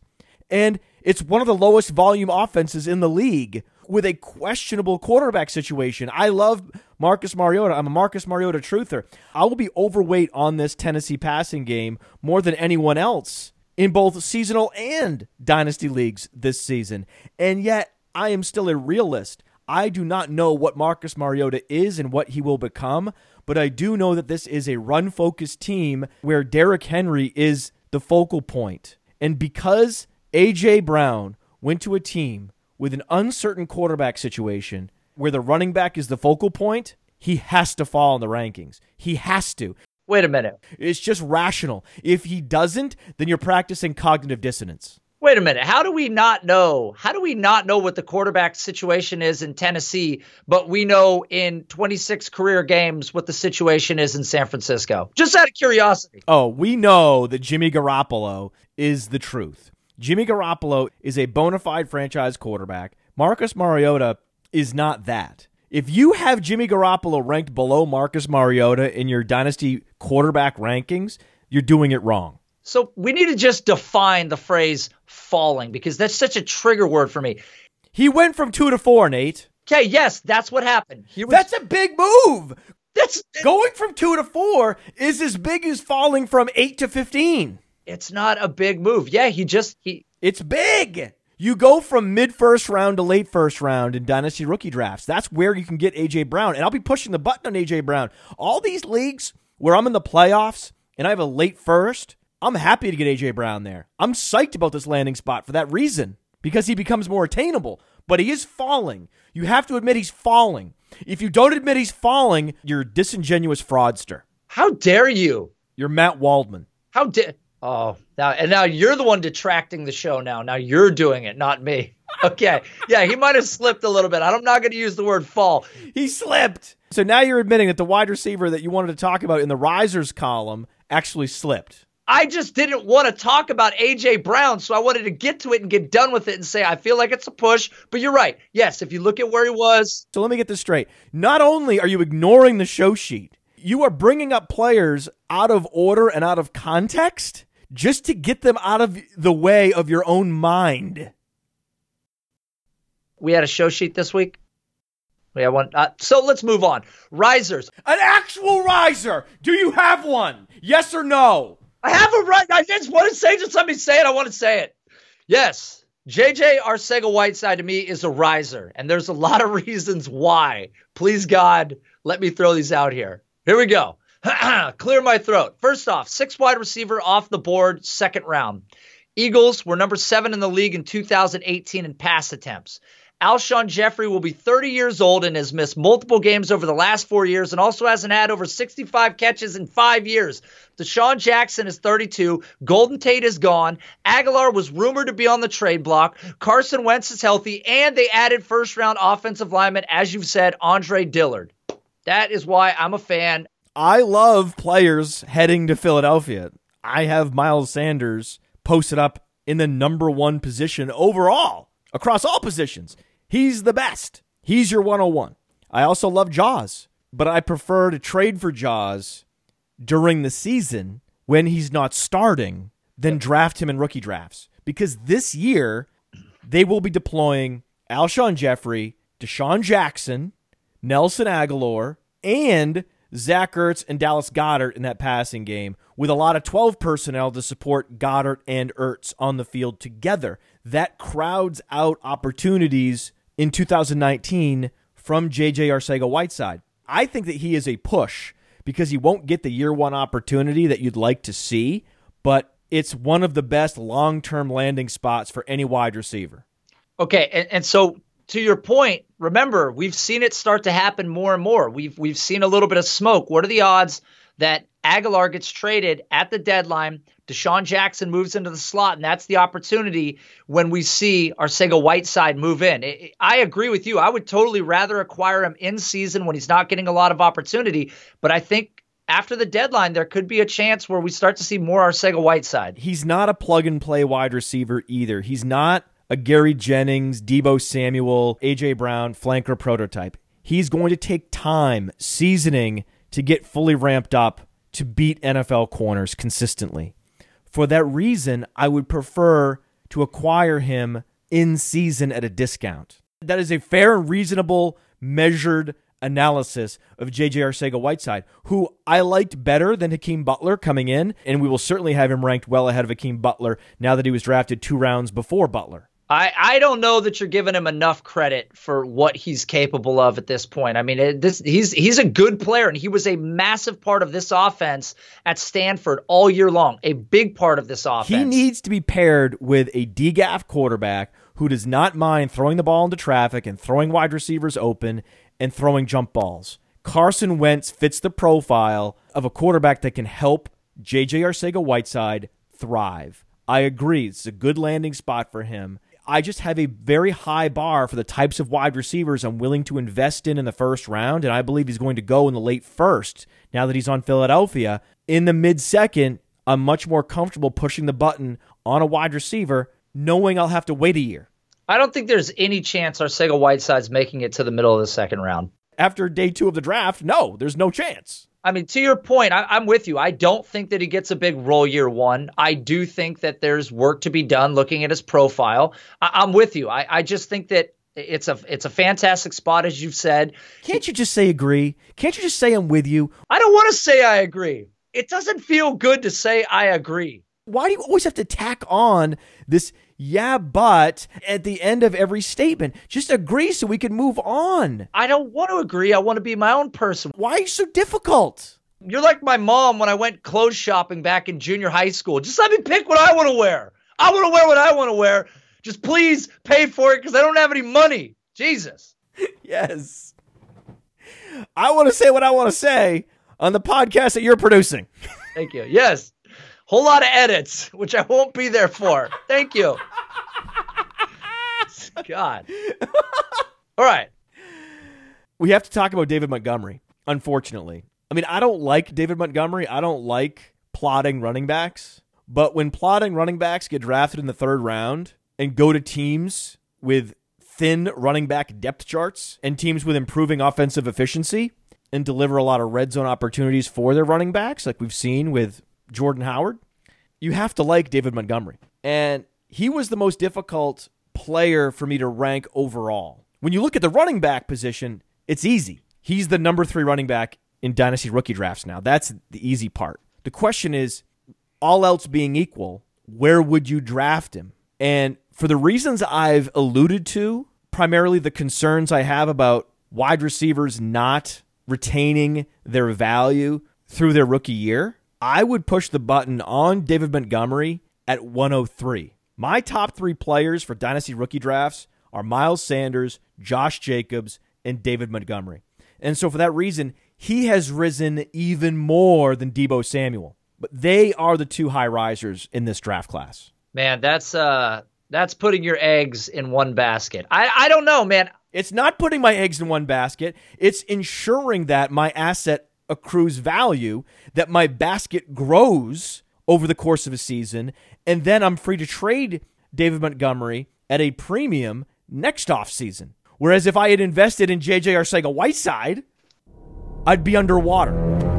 and it's one of the lowest volume offenses in the league with a questionable quarterback situation. I love Marcus Mariota. I'm a Marcus Mariota truther. I will be overweight on this Tennessee passing game more than anyone else in both seasonal and dynasty leagues this season. And yet, I am still a realist. I do not know what Marcus Mariota is and what he will become, but I do know that this is a run focused team where Derrick Henry is the focal point. And because A.J. Brown went to a team with an uncertain quarterback situation where the running back is the focal point, he has to fall in the rankings. He has to. Wait a minute. It's just rational. If he doesn't, then you're practicing cognitive dissonance. Wait a minute. How do we not know? How do we not know what the quarterback situation is in Tennessee, but we know in 26 career games what the situation is in San Francisco? Just out of curiosity. Oh, we know that Jimmy Garoppolo is the truth. Jimmy Garoppolo is a bona fide franchise quarterback. Marcus Mariota is not that. If you have Jimmy Garoppolo ranked below Marcus Mariota in your dynasty quarterback rankings, you're doing it wrong. So we need to just define the phrase falling because that's such a trigger word for me. He went from two to four, Nate. Okay, yes, that's what happened. Was, That's a big move. that's Going from two to four is as big as falling from eight to 15. it's not a big move. Yeah, he just he It's big. You go from mid first round to late first round in dynasty rookie drafts. That's where you can get AJ Brown. And I'll be pushing the button on AJ Brown. All these leagues where I'm in the playoffs and I have a late first, I'm happy to get AJ Brown there. I'm psyched about this landing spot for that reason because he becomes more attainable. But he is falling. You have to admit he's falling. If you don't admit he's falling, you're a disingenuous fraudster. how dare you? You're Matt Waldman. How dare Oh, now and now you're the one detracting the show now. Now you're doing it, not me. Okay. Yeah, he might have slipped a little bit. I'm not going to use the word fall. He slipped. So now you're admitting that the wide receiver that you wanted to talk about in the risers column actually slipped. I just didn't want to talk about AJ Brown, so I wanted to get to it and get done with it and say I feel like it's a push. But you're right. Yes, if you look at where he was, So let me get this straight. Not only are you ignoring the show sheet, you are bringing up players out of order and out of context just to get them out of the way of your own mind. we had a show sheet this week. We had one. Uh, so let's move on. Risers. An actual riser. Do you have one? Yes or no? I have a right. I just want to say, just let me say it. I want to say it. Yes. JJ Arcega Whiteside to me is a riser, and there's a lot of reasons why. Please, God, let me throw these out here. Here we go. Clear my throat. First off, six wide receiver off the board, second round. Eagles were number seven in the league in 2018 in pass attempts. Alshon Jeffery will be 30 years old and has missed multiple games over the last four years and also hasn't had over 65 catches in five years. DeSean Jackson is 32. Golden Tate is gone. Agholor was rumored to be on the trade block. Carson Wentz is healthy, and they added first round offensive lineman, as you've said, Andre Dillard. That is why I'm a fan. I love players heading to Philadelphia. I have Miles Sanders posted up in the number one position overall across all positions. He's the best. He's your 101. I also love Jaws, but I prefer to trade for Jaws during the season when he's not starting than draft him in rookie drafts. Because this year, they will be deploying Alshon Jeffery, DeSean Jackson, Nelson Agholor, and Zach Ertz and Dallas Goedert in that passing game with a lot of 12 personnel to support Goedert and Ertz on the field together. That crowds out opportunities in 2019 from JJ Arcega Whiteside. I think that he is a push because he won't get the year one opportunity that you'd like to see, but it's one of the best long term landing spots for any wide receiver. Okay, and, and so to your point, remember we've seen it start to happen more and more. We've we've seen a little bit of smoke. What are the odds that Agholor gets traded at the deadline? DeSean Jackson moves into the slot, and that's the opportunity when we see our Arcega Whiteside move in. I- agree with you. I would totally rather acquire him in season when he's not getting a lot of opportunity. But I think after the deadline, there could be a chance where we start to see more our Arcega Whiteside. He's not a plug and play wide receiver either. He's not a Gary Jennings, Deebo Samuel, AJ Brown flanker prototype. He's going to take time seasoning to get fully ramped up to beat NFL corners consistently. For that reason, I would prefer to acquire him in season at a discount. That is a fair and reasonable, measured analysis of JJ Arcega Whiteside, who I liked better than Hakeem Butler coming in, and we will certainly have him ranked well ahead of Hakeem Butler now that he was drafted two rounds before Butler. I, I don't know that you're giving him enough credit for what he's capable of at this point. I mean, it, this he's he's a good player, and he was a massive part of this offense at Stanford all year long. A big part of this offense. He needs to be paired with a DGAF quarterback who does not mind throwing the ball into traffic and throwing wide receivers open and throwing jump balls. Carson Wentz fits the profile of a quarterback that can help JJ Arcega Whiteside thrive. I agree. It's a good landing spot for him. I just have a very high bar for the types of wide receivers I'm willing to invest in in the first round, and I believe he's going to go in the late first now that he's on Philadelphia. In the mid second, I'm much more comfortable pushing the button on a wide receiver, knowing I'll have to wait a year. I don't think there's any chance our Arcega Whiteside's making it to the middle of the second round. After day two of the draft, no, there's no chance. I mean, to your point, I, I'm with you. I don't think that he gets a big role year one. I do think that there's work to be done looking at his profile. I, I'm with you. I, I just think that it's a it's a fantastic spot, as you've said. Can't you just say agree? Can't you just say I'm with you? I don't want to say I agree. It doesn't feel good to say I agree. Why do you always have to tack on this yeah, but at the end of every statement? Just agree so we can move on. I don't want to agree. I want to be my own person. Why are you so difficult? You're like my mom when I went clothes shopping back in junior high school. Just let me pick what I want to wear. I want to wear what I want to wear. Just please pay for it because I don't have any money. Jesus. yes. I want to say what I want to say on the podcast that you're producing. Thank you. Yes. Whole lot of edits, which I won't be there for. Thank you. God. All right. We have to talk about David Montgomery, unfortunately. I mean, I don't like David Montgomery. I don't like plotting running backs. But when plotting running backs get drafted in the third round and go to teams with thin running back depth charts and teams with improving offensive efficiency and deliver a lot of red zone opportunities for their running backs, like we've seen with Jordan Howard, you have to like David Montgomery. And he was the most difficult player for me to rank overall. When you look at the running back position, it's easy. He's the number three running back in dynasty rookie drafts now. That's the easy part. The question is, all else being equal, where would you draft him? And for the reasons I've alluded to, primarily the concerns I have about wide receivers not retaining their value through their rookie year, I would push the button on David Montgomery at 103. My top three players for Dynasty rookie drafts are Miles Sanders, Josh Jacobs, and David Montgomery. And so for that reason, he has risen even more than Deebo Samuel. But they are the two high risers in this draft class. Man, that's uh that's putting your eggs in one basket. I I don't know, man. It's not putting my eggs in one basket. It's ensuring that my asset accrues value, that my basket grows over the course of a season, and then I'm free to trade David Montgomery at a premium next offseason. Whereas if I had invested in JJ Arcega Whiteside, I'd be underwater.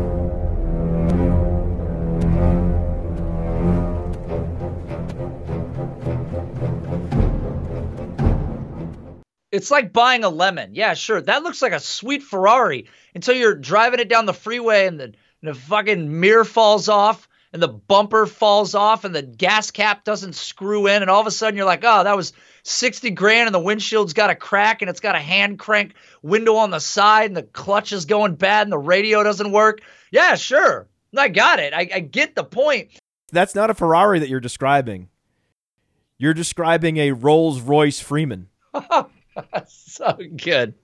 It's like buying a lemon. Yeah, sure. That looks like a sweet Ferrari until you're driving it down the freeway and the, and the fucking mirror falls off and the bumper falls off and the gas cap doesn't screw in and all of a sudden you're like, "Oh, that was 60 grand and the windshield's got a crack and it's got a hand crank window on the side and the clutch is going bad and the radio doesn't work." Yeah, sure. I got it. I, I get the point. That's not a Ferrari that you're describing. You're describing a Rolls Royce Freeman. so good.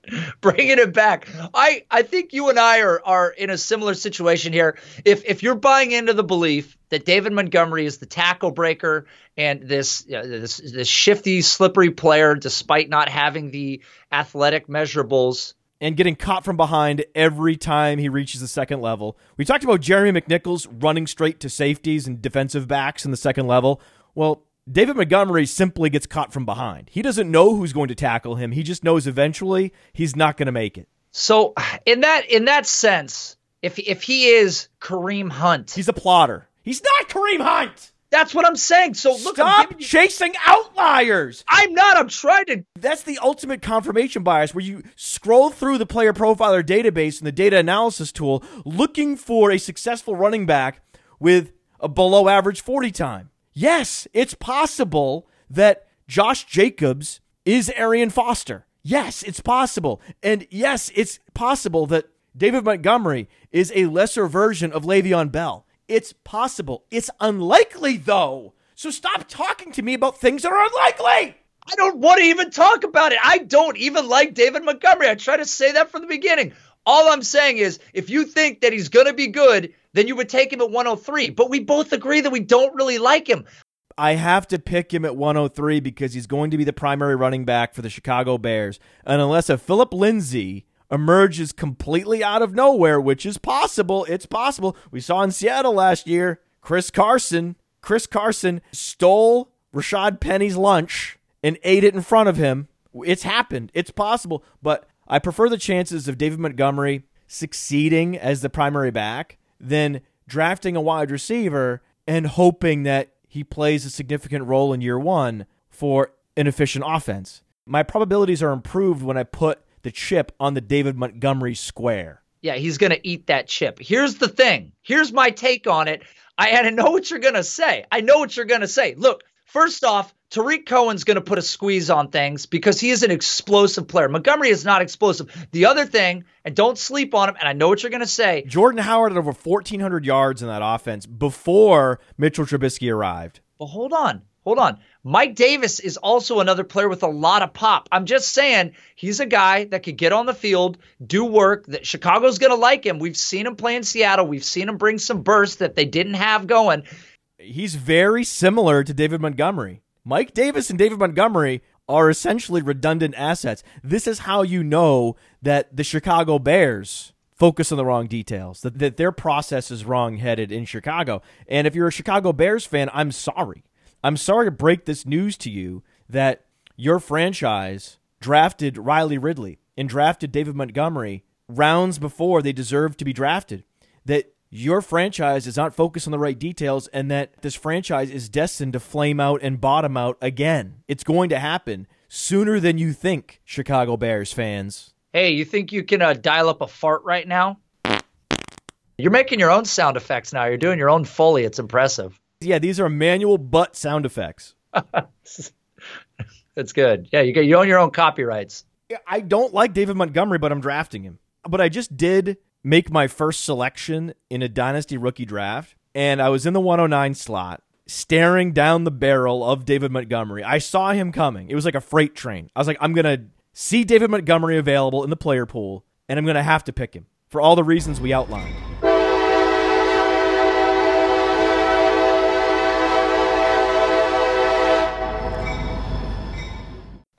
Bringing it back. I, I think you and I are, are in a similar situation here. If if you're buying into the belief that David Montgomery is the tackle breaker and this uh, this this shifty, slippery player, despite not having the athletic measurables, and getting caught from behind every time he reaches the second level. We talked about Jeremy McNichols running straight to safeties and defensive backs in the second level. Well, David Montgomery simply gets caught from behind. He doesn't know who's going to tackle him. He just knows eventually he's not going to make it. So in that in that sense, if if he is Kareem Hunt, he's a plotter. He's not Kareem Hunt. That's what I'm saying. So look, stop you, chasing outliers. I'm not. I'm trying to. That's the ultimate confirmation bias, where you scroll through the player profiler database and the data analysis tool, looking for a successful running back with a below average 40 time. Yes, it's possible that Josh Jacobs is Arian Foster. Yes, it's possible. And yes, it's possible that David Montgomery is a lesser version of Le'Veon Bell. It's possible. It's unlikely, though. So stop talking to me about things that are unlikely. I don't want to even talk about it. I don't even like David Montgomery. I try to say that from the beginning. All I'm saying is if you think that he's going to be good, then you would take him at 103. But we both agree that we don't really like him. I have to pick him at 103 because he's going to be the primary running back for the Chicago Bears. And unless a Phillip Lindsay emerges completely out of nowhere, which is possible, it's possible. We saw in Seattle last year, Chris Carson, Chris Carson stole Rashaad Penny's lunch and ate it in front of him. It's happened. It's possible, but I prefer the chances of David Montgomery succeeding as the primary back than drafting a wide receiver and hoping that he plays a significant role in year one for an efficient offense. My probabilities are improved when I put the chip on the David Montgomery square. Yeah, he's going to eat that chip. Here's the thing. Here's my take on it. I, I know what you're going to say. I know what you're going to say. Look, first off, Tarik Cohen's going to put a squeeze on things because he is an explosive player. Montgomery is not explosive. The other thing, and don't sleep on him, and I know what you're going to say. Jordan Howard had over 1,400 yards in that offense before Mitchell Trubisky arrived. But hold on, hold on. Mike Davis is also another player with a lot of pop. I'm just saying he's a guy that could get on the field, do work. That Chicago's going to like him. We've seen him play in Seattle. We've seen him bring some bursts that they didn't have going. He's very similar to David Montgomery. Mike Davis and David Montgomery are essentially redundant assets. This is how you know that the Chicago Bears focus on the wrong details, that, that their process is wrong headed in Chicago. And if you're a Chicago Bears fan, I'm sorry. I'm sorry to break this news to you that your franchise drafted Riley Ridley and drafted David Montgomery rounds before they deserved to be drafted. That your franchise is not focused on the right details and that this franchise is destined to flame out and bottom out again. It's going to happen sooner than you think, Chicago Bears fans. Hey, you think you can uh, dial up a fart right now? You're making your own sound effects now. You're doing your own Foley. It's impressive. Yeah, these are manual butt sound effects. That's good. Yeah, you get you own your own copyrights. I don't like David Montgomery, but I'm drafting him. But I just did make my first selection in a dynasty rookie draft, and I was in the 109 slot, staring down the barrel of David Montgomery. I saw him coming. It was like a freight train. I was like, I'm gonna see David Montgomery available in the player pool, and I'm gonna have to pick him for all the reasons we outlined.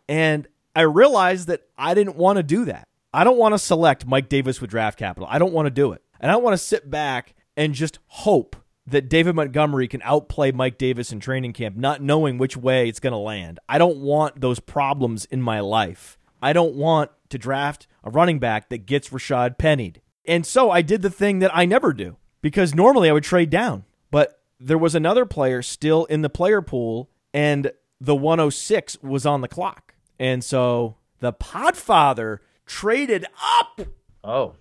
And I realized that I didn't want to do that. I don't want to select Mike Davis with draft capital. I don't want to do it. And I want to sit back and just hope that David Montgomery can outplay Mike Davis in training camp, not knowing which way it's going to land. I don't want those problems in my life. I don't want to draft a running back that gets Rashaad pennied. And so I did the thing that I never do because normally I would trade down. But there was another player still in the player pool, and the 106 was on the clock. And so the Podfather traded up. Oh.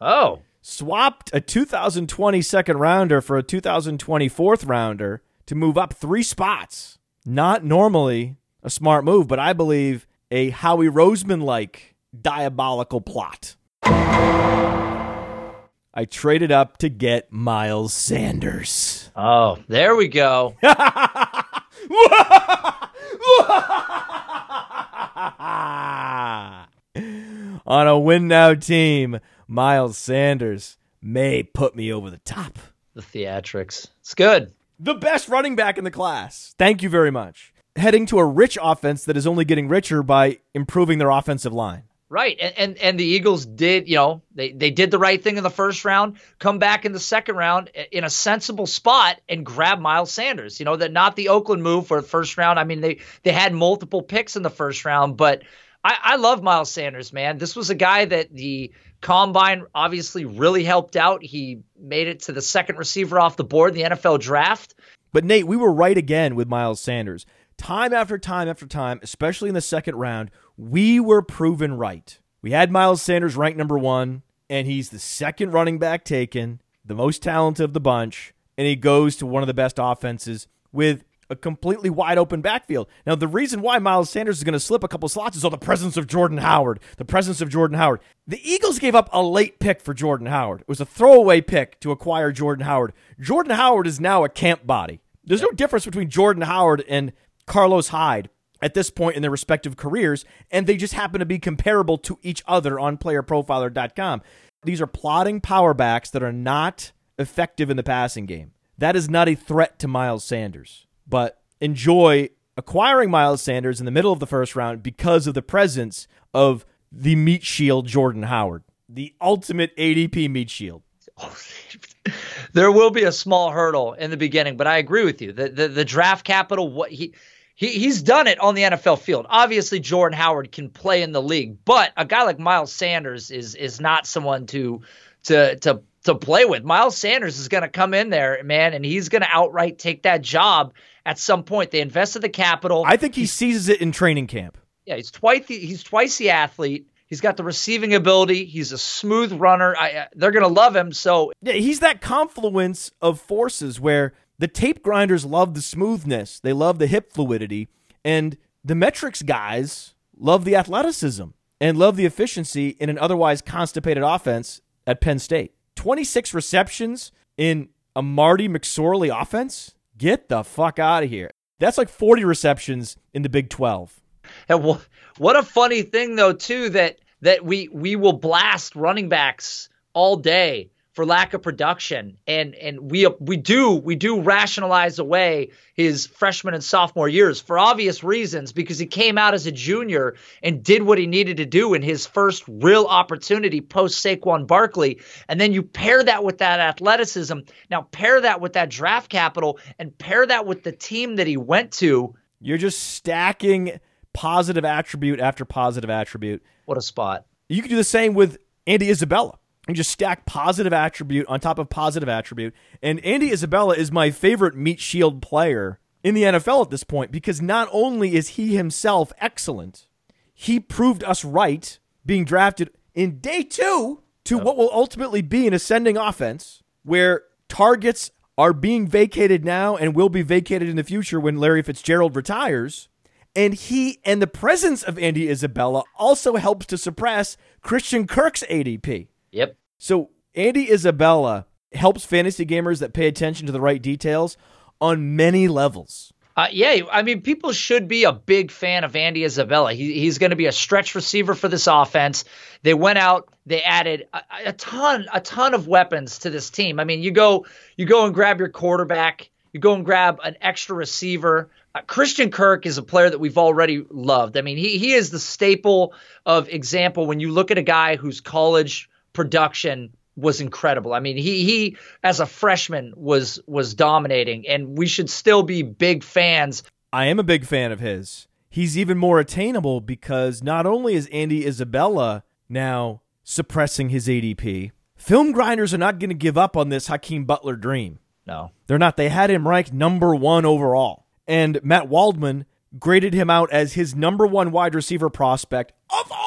Oh. Swapped a 2020 second rounder for a 2020 fourth rounder to move up three spots. Not normally a smart move, but I believe a Howie Roseman like diabolical plot. I traded up to get Miles Sanders. Oh, there we go. On a win now team, Miles Sanders may put me over the top. The theatrics. It's good. The best running back in the class. Thank you very much. Heading to a rich offense that is only getting richer by improving their offensive line. Right. And, and and the Eagles did, you know, they, they did the right thing in the first round, come back in the second round in a sensible spot and grab Miles Sanders. You know, that not the Oakland move for the first round. I mean, they they had multiple picks in the first round, but I, I love Miles Sanders, man. This was a guy that the combine obviously really helped out. He made it to the second receiver off the board in the NFL draft. But Nate, we were right again with Miles Sanders. Time after time after time, especially in the second round, we were proven right. We had Miles Sanders ranked number one, and he's the second running back taken, the most talented of the bunch, and he goes to one of the best offenses with a completely wide open backfield. Now, the reason why Miles Sanders is going to slip a couple slots is all the presence of Jordan Howard. The presence of Jordan Howard. The Eagles gave up a late pick for Jordan Howard. It was a throwaway pick to acquire Jordan Howard. Jordan Howard is now a camp body. There's no difference between Jordan Howard and Carlos Hyde at this point in their respective careers, and they just happen to be comparable to each other on playerprofiler.com. These are plotting power backs that are not effective in the passing game. That is not a threat to Miles Sanders, but enjoy acquiring Miles Sanders in the middle of the first round because of the presence of the meat shield Jordan Howard, the ultimate ADP meat shield. there will be a small hurdle in the beginning, but I agree with you. The the, the draft capital, what he he he's done it on the NFL field. Obviously, Jordan Howard can play in the league, but a guy like Miles Sanders is is not someone to to to to play with. Miles Sanders is going to come in there, man, and he's going to outright take that job at some point. They invested the capital. I think he seizes it in training camp. Yeah, he's twice the, he's twice the athlete. He's got the receiving ability. He's a smooth runner. I, I, they're going to love him. So yeah, he's that confluence of forces where the tape grinders love the smoothness, they love the hip fluidity, and the metrics guys love the athleticism and love the efficiency in an otherwise constipated offense at Penn State. 26 receptions in a Marty McSorley offense? Get the fuck out of here. That's like 40 receptions in the Big 12. And what a funny thing though too that that we we will blast running backs all day for lack of production and and we we do we do rationalize away his freshman and sophomore years for obvious reasons because he came out as a junior and did what he needed to do in his first real opportunity post Saquon Barkley and then you pair that with that athleticism now pair that with that draft capital and pair that with the team that he went to you're just stacking positive attribute after positive attribute. What a spot. You can do the same with Andy Isabella. You just stack positive attribute on top of positive attribute. And Andy Isabella is my favorite meat shield player in the NFL at this point because not only is he himself excellent, he proved us right being drafted in day two to what will ultimately be an ascending offense. where targets are being vacated now and will be vacated in the future when Larry Fitzgerald retires. And he and the presence of Andy Isabella also helps to suppress Christian Kirk's ADP. Yep. So Andy Isabella helps fantasy gamers that pay attention to the right details on many levels. Uh, yeah, I mean, people should be a big fan of Andy Isabella. He, he's going to be a stretch receiver for this offense. They went out, they added a, a ton, a ton of weapons to this team. I mean, you go, you go and grab your quarterback, you go and grab an extra receiver. Uh, Christian Kirk is a player that we've already loved. I mean, he he is the staple of example when you look at a guy whose college production was incredible. I mean, he he as a freshman was was dominating, and we should still be big fans. I am a big fan of his. He's even more attainable because not only is Andy Isabella now suppressing his ADP, film grinders are not going to give up on this Hakeem Butler dream. No, they're not. They had him ranked number one overall, and Matt Waldman graded him out as his number one wide receiver prospect of all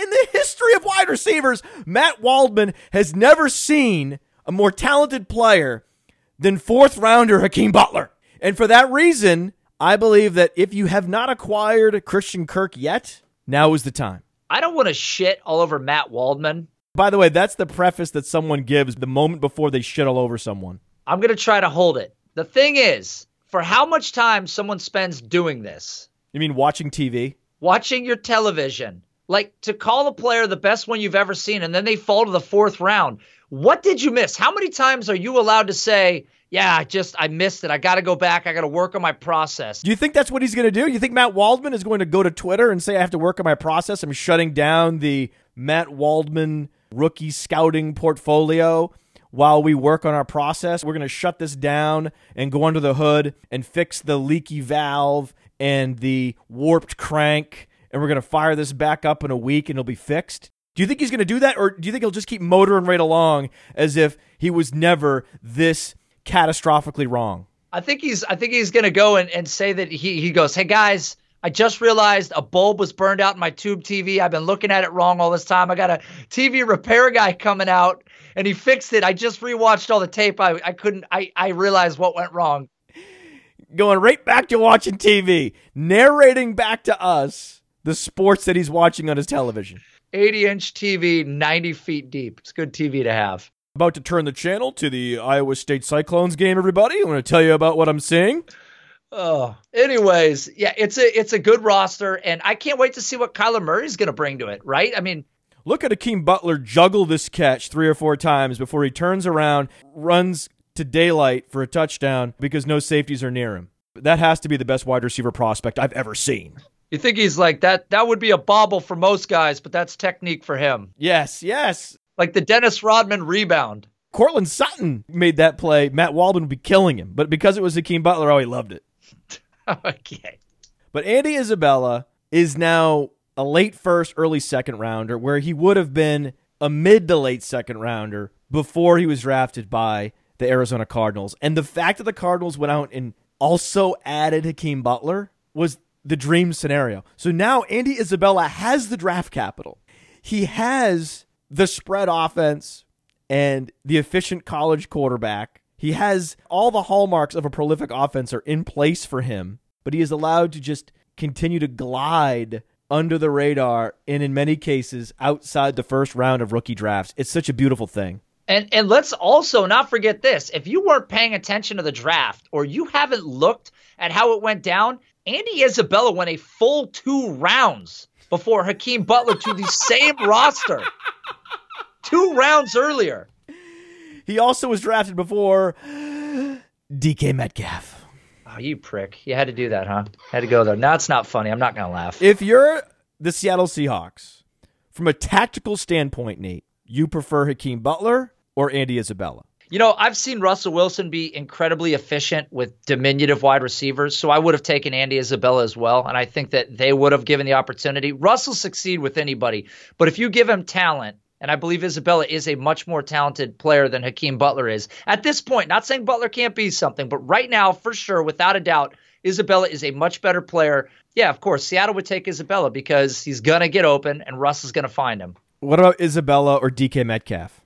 in the history of wide receivers, Matt Waldman has never seen a more talented player than fourth rounder Hakeem Butler. And for that reason, I believe that if you have not acquired Christian Kirk yet, now is the time. I don't want to shit all over Matt Waldman. By the way, that's the preface that someone gives the moment before they shit all over someone. I'm going to try to hold it. The thing is, for how much time someone spends doing this? You mean watching TV? Watching your television like to call a player the best one you've ever seen and then they fall to the fourth round. What did you miss? How many times are you allowed to say, yeah, I just I missed it. I got to go back. I got to work on my process. Do you think that's what he's going to do? You think Matt Waldman is going to go to Twitter and say I have to work on my process? I'm shutting down the Matt Waldman rookie scouting portfolio while we work on our process. We're going to shut this down and go under the hood and fix the leaky valve and the warped crank and we're going to fire this back up in a week and it'll be fixed? Do you think he's going to do that, or do you think he'll just keep motoring right along as if he was never this catastrophically wrong? I think he's. I think he's going to go and, and say that he he goes, "Hey guys, I just realized a bulb was burned out in my tube TV. I've been looking at it wrong all this time. I got a TV repair guy coming out, and he fixed it. I just rewatched all the tape. I I couldn't. I I realized what went wrong." Going right back to watching TV, narrating back to us the sports that he's watching on his television. 80 inch TV, 90 feet deep. It's good TV to have. About to turn the channel to the Iowa State Cyclones game, everybody. I want to tell you about what I'm seeing. Oh, anyways, yeah, it's a it's a good roster, and I can't wait to see what Kyler Murray is going to bring to it. Right? I mean, look at Hakeem Butler juggle this catch three or four times before he turns around, runs to daylight for a touchdown because no safeties are near him. That has to be the best wide receiver prospect I've ever seen. You think he's like that? That would be a bobble for most guys, but that's technique for him. Yes, yes. Like the Dennis Rodman rebound. Courtland Sutton made that play. Matt Waldman would be killing him, but because it was Hakeem Butler, oh, he loved it. okay. But Andy Isabella is now a late first, early second rounder, where he would have been a mid to late second rounder before he was drafted by the Arizona Cardinals. And the fact that the Cardinals went out and also added Hakeem Butler was the dream scenario. So now Andy Isabella has the draft capital. He has the spread offense and the efficient college quarterback. He has all the hallmarks of a prolific offense are in place for him, but he is allowed to just continue to glide under the radar and in many cases outside the first round of rookie drafts. It's such a beautiful thing. And and let's also not forget this. If you weren't paying attention to the draft or you haven't looked at how it went down, Andy Isabella went a full two rounds before Hakeem Butler to the same roster. Two rounds earlier. He also was drafted before DK Metcalf. Oh, you prick. You had to do that, huh? Had to go there. Now it's not funny. I'm not going to laugh. If you're the Seattle Seahawks, from a tactical standpoint, Nate, you prefer Hakeem Butler or Andy Isabella? You know, I've seen Russell Wilson be incredibly efficient with diminutive wide receivers, so I would have taken Andy Isabella as well, and I think that they would have given the opportunity. Russell succeed with anybody, but if you give him talent, and I believe Isabella is a much more talented player than Hakeem Butler is at this point. Not saying Butler can't be something, but right now, for sure, without a doubt, Isabella is a much better player. Yeah, of course, Seattle would take Isabella because he's gonna get open and Russ is gonna find him. What about Isabella or DK Metcalf?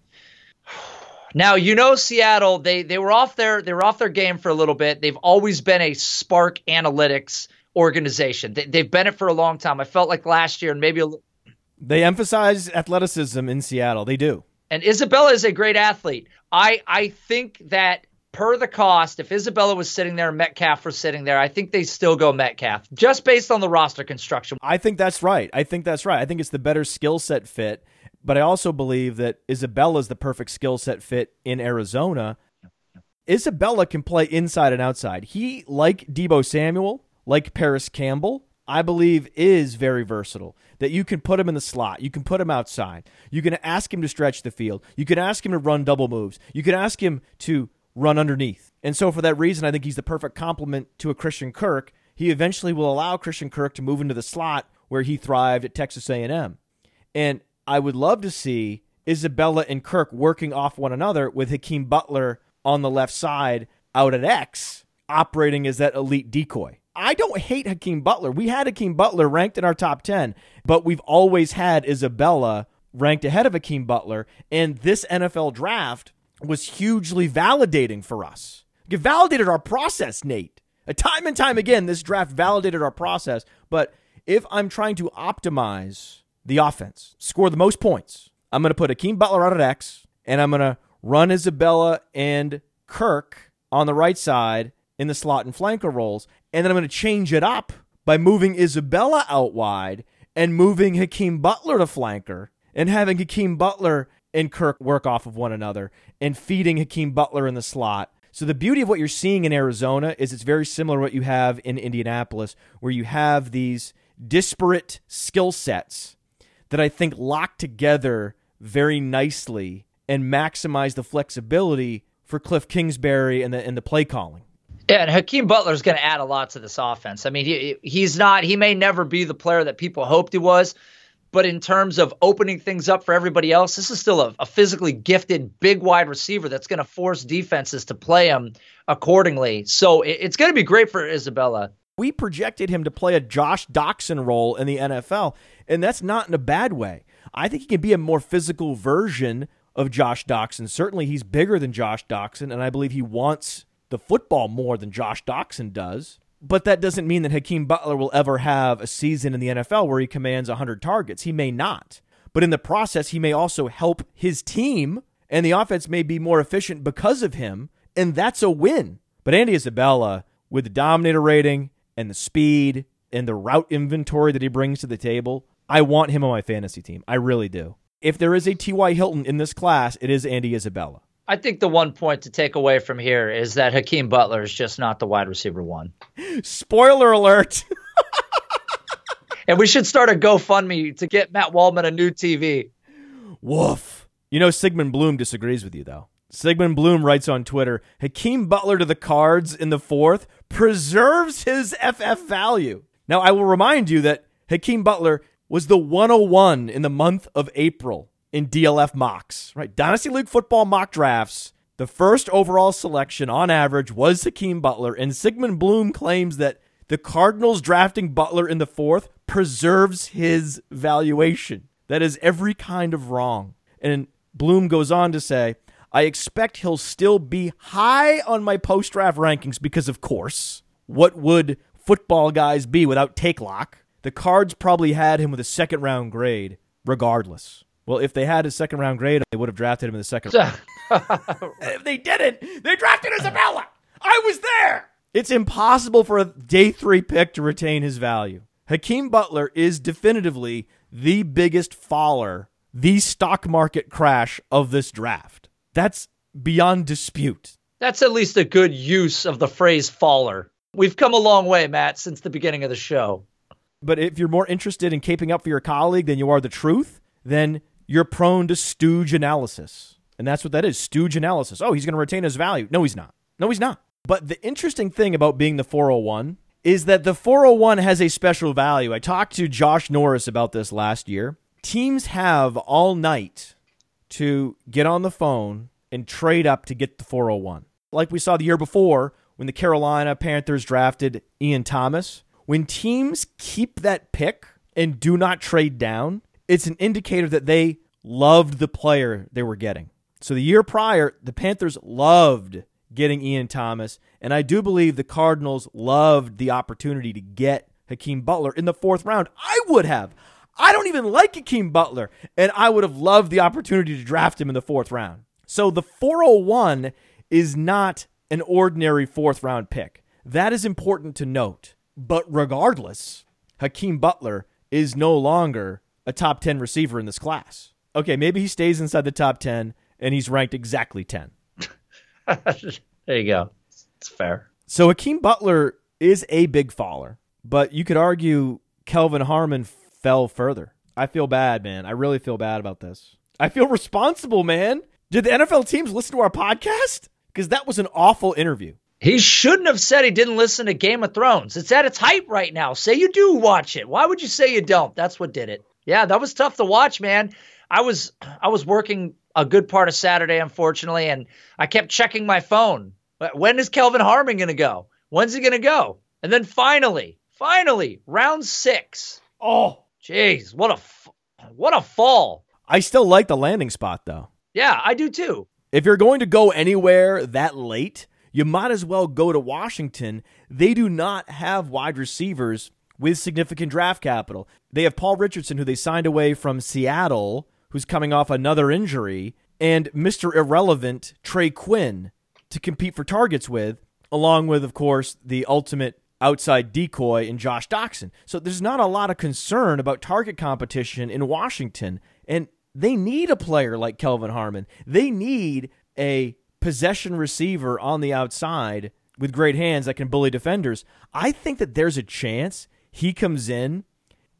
Now you know Seattle. They they were off their they were off their game for a little bit. They've always been a SPARQ Analytics organization. They, they've been it for a long time. I felt like last year and maybe a, They emphasize athleticism in Seattle. They do. and Isabella is a great athlete. I I think that per the cost, if Isabella was sitting there and Metcalf was sitting there, I think they still go Metcalf just based on the roster construction. I think that's right. I think that's right. I think it's the better skill set fit. But I also believe that Isabella is the perfect skill set fit in Arizona. Isabella can play inside and outside. He, like Deebo Samuel, like Parris Campbell, I believe is very versatile. That you can put him in the slot, you can put him outside, you can ask him to stretch the field, you can ask him to run double moves, you can ask him to run underneath. And so, for that reason, I think he's the perfect complement to a Christian Kirk. He eventually will allow Christian Kirk to move into the slot where he thrived at Texas A&M. And I would love to see Isabella and Kirk working off one another with Hakeem Butler on the left side out at X, operating as that elite decoy. I don't hate Hakeem Butler. We had Hakeem Butler ranked in our top 10, but we've always had Isabella ranked ahead of Hakeem Butler. And this NFL draft was hugely validating for us. It validated our process, Nate. Uh, Time and time again, this draft validated our process. But if I'm trying to optimize the offense, score the most points, I'm going to put Hakeem Butler out at X, and I'm going to run Isabella and Kirk on the right side in the slot and flanker roles. And then I'm going to change it up by moving Isabella out wide and moving Hakeem Butler to flanker and having Hakeem Butler and Kirk work off of one another and feeding Hakeem Butler in the slot. So the beauty of what you're seeing in Arizona is it's very similar to what you have in Indianapolis, where you have these disparate skill sets that I think lock together very nicely and maximize the flexibility for Cliff Kingsbury and the and the play calling. Yeah, and Hakeem Butler is going to add a lot to this offense. I mean, he he's not he may never be the player that people hoped he was, but in terms of opening things up for everybody else, this is still a, a physically gifted big wide receiver that's going to force defenses to play him accordingly. So it, it's going to be great for Isabella. We projected him to play a Josh Doctson role in the NFL, and that's not in a bad way. I think he can be a more physical version of Josh Doctson. Certainly, he's bigger than Josh Doctson, and I believe he wants the football more than Josh Doctson does. But that doesn't mean that Hakeem Butler will ever have a season in the NFL where he commands 100 targets. He may not. But in the process, he may also help his team, and the offense may be more efficient because of him, and that's a win. But Andy Isabella, with the Dominator rating and the speed and the route inventory that he brings to the table, I want him on my fantasy team. I really do. If there is a T.Y. Hilton in this class, it is Andy Isabella. I think the one point to take away from here is that Hakeem Butler is just not the wide receiver one. Spoiler alert. And we should start a GoFundMe to get Matt Waldman a new TV. Woof. You know, Sigmund Bloom disagrees with you, though. Sigmund Bloom writes on Twitter Hakeem Butler to the cards in the fourth preserves his FF value. Now, I will remind you that Hakeem Butler was the 101 in the month of April in DLF mocks, right? Dynasty League football mock drafts. The first overall selection on average was Hakeem Butler, and Sigmund Bloom claims that the Cardinals drafting Butler in the fourth preserves his valuation. That is every kind of wrong. And Bloom goes on to say, I expect he'll still be high on my post draft rankings because, of course, what would football guys be without take lock? The Cards probably had him with a second round grade, regardless. Well, if they had a second round grade, they would have drafted him in the second round. if they didn't, they drafted Isabella. I was there. It's impossible for a day three pick to retain his value. Hakeem Butler is definitively the biggest faller, the stock market crash of this draft. That's beyond dispute. That's at least a good use of the phrase faller. We've come a long way, Matt, since the beginning of the show. But if you're more interested in caping up for your colleague than you are the truth, then you're prone to stooge analysis. And that's what that is stooge analysis. Oh, he's going to retain his value. No, he's not. No, he's not. But the interesting thing about being the 401 is that the 401 has a special value. I talked to Josh Norris about this last year. Teams have all night to get on the phone and trade up to get the 401. Like we saw the year before when the Carolina Panthers drafted Ian Thomas. When teams keep that pick and do not trade down, it's an indicator that they loved the player they were getting. So the year prior, the Panthers loved getting Ian Thomas, and I do believe the Cardinals loved the opportunity to get Hakeem Butler in the fourth round. I would have. I don't even like Hakeem Butler, and I would have loved the opportunity to draft him in the fourth round. So the 401 is not an ordinary fourth round pick. That is important to note. But regardless, Hakeem Butler is no longer a top 10 receiver in this class. Okay, maybe he stays inside the top 10 and he's ranked exactly 10. there you go. It's fair. So Hakeem Butler is a big faller, but you could argue Kelvin Harmon fell further. I feel bad, man. I really feel bad about this. I feel responsible, man. Did the NFL teams listen to our podcast? Because that was an awful interview. He shouldn't have said he didn't listen to Game of Thrones. It's at its height right now. Say you do watch it. Why would you say you don't? That's what did it. Yeah, that was tough to watch, man. I was I was working a good part of Saturday, unfortunately, and I kept checking my phone. When is Kelvin Harmon going to go? When's he going to go? And then finally, finally, round six. Oh, jeez, what a what a fall. I still like the landing spot though. Yeah, I do too. If you're going to go anywhere that late, you might as well go to Washington. They do not have wide receivers with significant draft capital. They have Paul Richardson, who they signed away from Seattle, who's coming off another injury, and Mr. Irrelevant, Trey Quinn, to compete for targets with, along with, of course, the ultimate outside decoy in Josh Doctson. So there's not a lot of concern about target competition in Washington. And they need a player like Kelvin Harmon. They need a possession receiver on the outside with great hands that can bully defenders. I think that there's a chance he comes in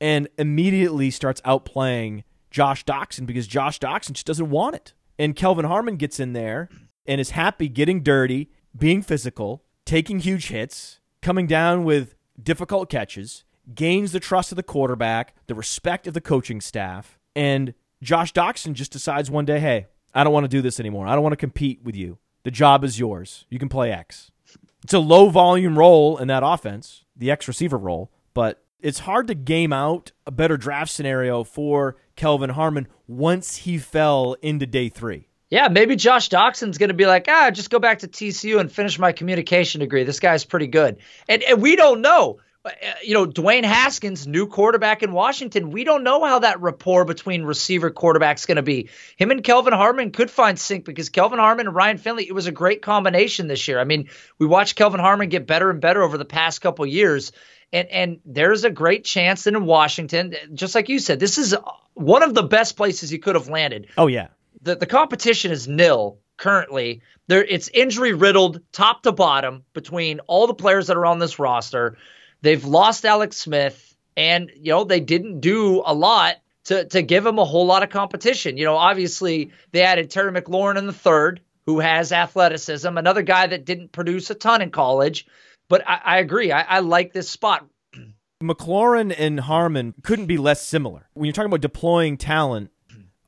and immediately starts outplaying Josh Doctson because Josh Doctson just doesn't want it. And Kelvin Harmon gets in there and is happy getting dirty, being physical, taking huge hits, coming down with difficult catches, gains the trust of the quarterback, the respect of the coaching staff, and Josh Doctson just decides one day, hey, I don't want to do this anymore. I don't want to compete with you. The job is yours. You can play X. It's a low volume role in that offense, the X receiver role, but it's hard to game out a better draft scenario for Kelvin Harmon once he fell into day three. Yeah, maybe Josh Doctson's going to be like, ah, just go back to TCU and finish my communication degree. This guy's pretty good. And, and we don't know. Uh, you know, Dwayne Haskins, new quarterback in Washington. We don't know how that rapport between receiver quarterbacks going to be. Him and Kelvin Harmon could find sync because Kelvin Harmon and Ryan Finley, it was a great combination this year. I mean, we watched Kelvin Harmon get better and better over the past couple years. And, and there's a great chance that in Washington, just like you said, this is one of the best places he could have landed. Oh, yeah. The, the competition is nil currently. There, it's injury riddled top to bottom between all the players that are on this roster. They've lost Alex Smith, and you know they didn't do a lot to to give him a whole lot of competition. You know, obviously they added Terry McLaurin in the third, who has athleticism, another guy that didn't produce a ton in college. But I, I agree. I, I like this spot. McLaurin and Harmon couldn't be less similar. When you're talking about deploying talent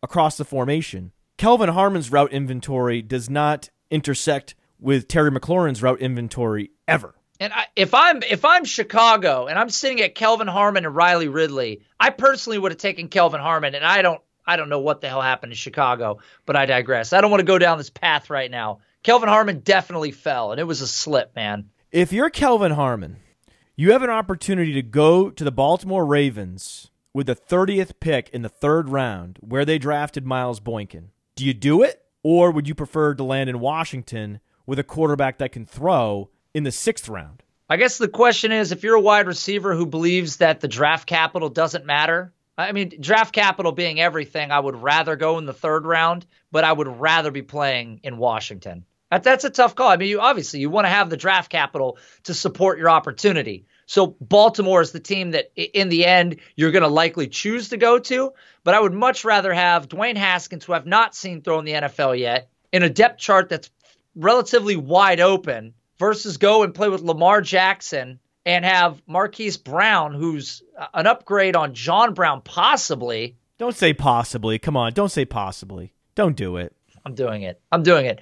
across the formation, Kelvin Harmon's route inventory does not intersect with Terry McLaurin's route inventory ever. And I, if I'm if I'm Chicago and I'm sitting at Kelvin Harmon and Riley Ridley, I personally would have taken Kelvin Harmon, and I don't I don't know what the hell happened in Chicago, but I digress. I don't want to go down this path right now. Kelvin Harmon definitely fell, and it was a slip, man. If you're Kelvin Harmon, you have an opportunity to go to the Baltimore Ravens with the 30th pick in the third round, where they drafted Miles Boykin. Do you do it, or would you prefer to land in Washington with a quarterback that can throw? in the sixth round. I guess the question is if you're a wide receiver who believes that the draft capital doesn't matter, I mean, draft capital being everything, I would rather go in the third round, but I would rather be playing in Washington. That's a tough call. I mean, you obviously you want to have the draft capital to support your opportunity. So Baltimore is the team that in the end you're going to likely choose to go to, but I would much rather have Dwayne Haskins, who I've not seen throw in the NFL yet, in a depth chart that's relatively wide open versus go and play with Lamar Jackson and have Marquise Brown, who's an upgrade on John Brown, possibly. Don't say possibly. Come on, don't say possibly. Don't do it. I'm doing it. I'm doing it.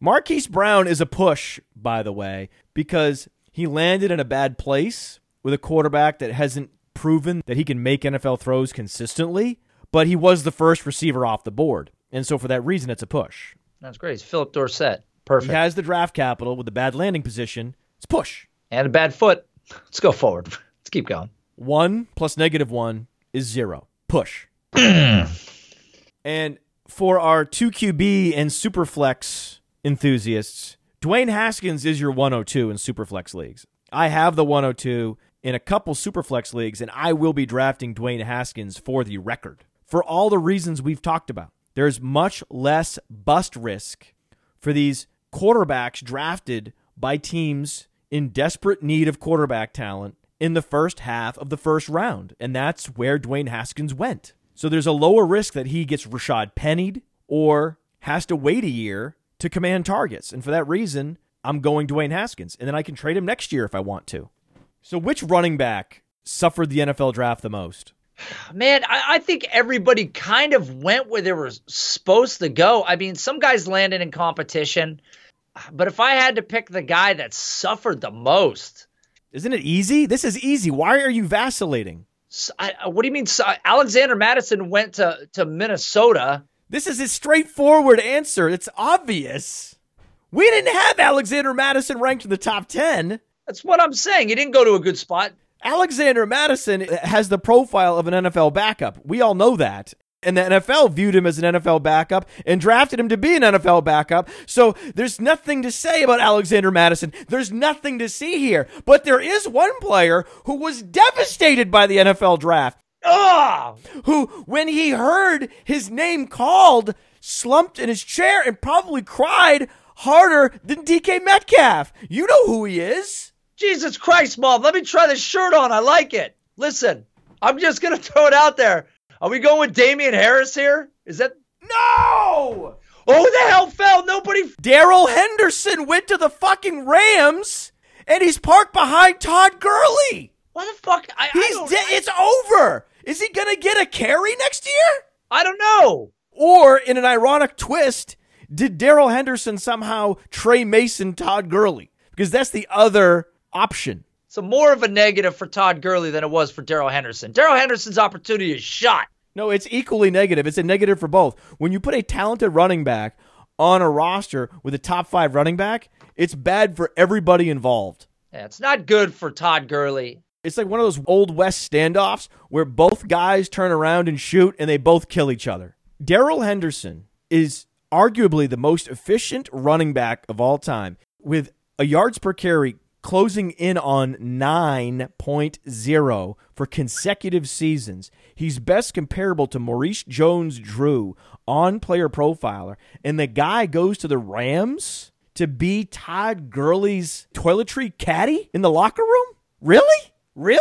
Marquise Brown is a push, by the way, because he landed in a bad place with a quarterback that hasn't proven that he can make NFL throws consistently, but he was the first receiver off the board. And so for that reason, it's a push. That's great. It's Phillip Dorsett. Perfect. He has the draft capital with a bad landing position. It's push. and a bad foot. Let's go forward. Let's keep going. One plus negative one is zero. Push. and for our 2QB and Superflex enthusiasts, Dwayne Haskins is your 102 in Superflex leagues. I have the 102 in a couple Superflex leagues, and I will be drafting Dwayne Haskins for the record. For all the reasons we've talked about, there's much less bust risk for these quarterbacks drafted by teams in desperate need of quarterback talent in the first half of the first round. And that's where Dwayne Haskins went. So there's a lower risk that he gets Rashaad pennied or has to wait a year to command targets. And for that reason, I'm going Dwayne Haskins. And then I can trade him next year if I want to. So which running back suffered the NFL draft the most? Man, I, I think everybody kind of went where they were supposed to go. I mean, some guys landed in competition, but if I had to pick the guy that suffered the most, Isn't it easy? This is easy. Why are you vacillating? I- I- what do you mean? so- uh, Alexander Mattison went to, to Minnesota. This is a straightforward answer. It's obvious. We didn't have Alexander Mattison ranked in the top 10. That's what I'm saying. He didn't go to a good spot. Alexander Mattison has the profile of an NFL backup. We all know that. And the NFL viewed him as an NFL backup and drafted him to be an NFL backup. So there's nothing to say about Alexander Mattison. There's nothing to see here. But there is one player who was devastated by the NFL draft. Ah, Who, when he heard his name called, slumped in his chair and probably cried harder than DK Metcalf. You know who he is. Jesus Christ, mom. Let me try this shirt on. I like it. Listen, I'm just going to throw it out there. Are we going with Damien Harris here? Is that. No! Oh, who the hell fell? Nobody. Darrell Henderson went to the fucking Rams and he's parked behind Todd Gurley. Why the fuck? I, I He's don't, de- it's over. Is he going to get a carry next year? I don't know. Or in an ironic twist, did Darrell Henderson somehow Tre Mason Todd Gurley? Because that's the other option. So more of a negative for Todd Gurley than it was for Darrell Henderson. Darrell Henderson's opportunity is shot. No, it's equally negative. It's a negative for both. When you put a talented running back on a roster with a top five running back, it's bad for everybody involved. Yeah, it's not good for Todd Gurley. It's like one of those old West standoffs where both guys turn around and shoot and they both kill each other. Darrell Henderson is arguably the most efficient running back of all time with a yards per carry closing in on 9.0 for consecutive seasons. He's best comparable to Maurice Jones Drew on player profiler. And the guy goes to the Rams to be Todd Gurley's toiletry caddy in the locker room? Really? Really?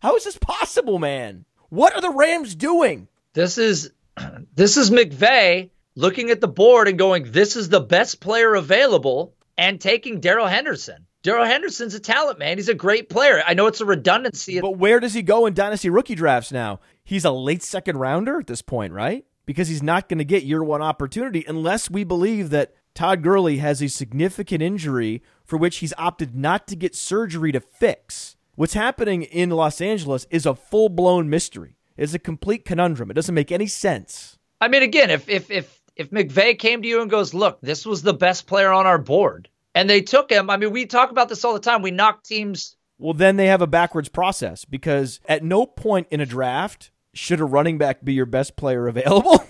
How is this possible, man? What are the Rams doing? This is this is McVay looking at the board and going, "This is the best player available," and taking Darrell Henderson. Darrell Henderson's a talent man. He's a great player. I know it's a redundancy. But where does he go in dynasty rookie drafts now? He's a late second rounder at this point, right? Because he's not going to get year one opportunity unless we believe that Todd Gurley has a significant injury for which he's opted not to get surgery to fix. What's happening in Los Angeles is a full blown mystery. It's a complete conundrum. It doesn't make any sense. I mean, again, if if if if McVay came to you and goes, "Look, this was the best player on our board," and they took him, I mean, we talk about this all the time. We knock teams. Well, then they have a backwards process because at no point in a draft should a running back be your best player available.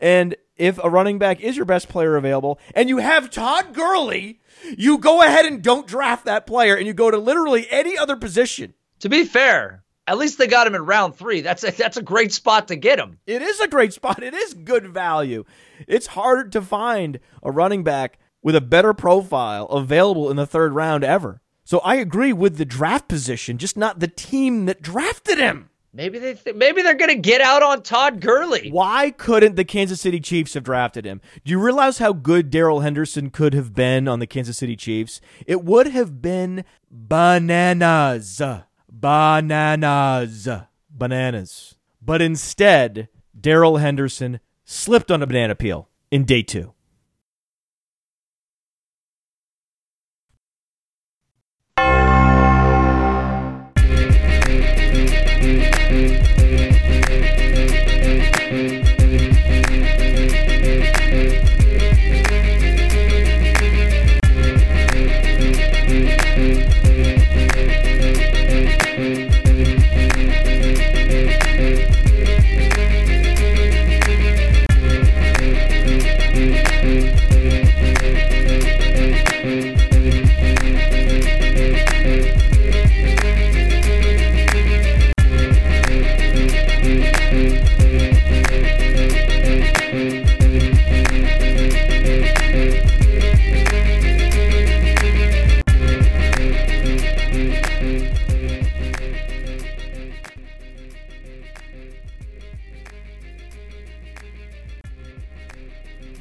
And if a running back is your best player available and you have Todd Gurley, you go ahead and don't draft that player and you go to literally any other position. To be fair, at least they got him in round three. That's a, that's a great spot to get him. It is a great spot. It is good value. It's hard to find a running back with a better profile available in the third round ever. So I agree with the draft position, just not the team that drafted him. Maybe they th- maybe they're gonna get out on Todd Gurley. Why couldn't the Kansas City Chiefs have drafted him? Do you realize how good Darrell Henderson could have been on the Kansas City Chiefs? It would have been bananas. Bananas. Bananas. But instead, Darrell Henderson slipped on a banana peel in day two.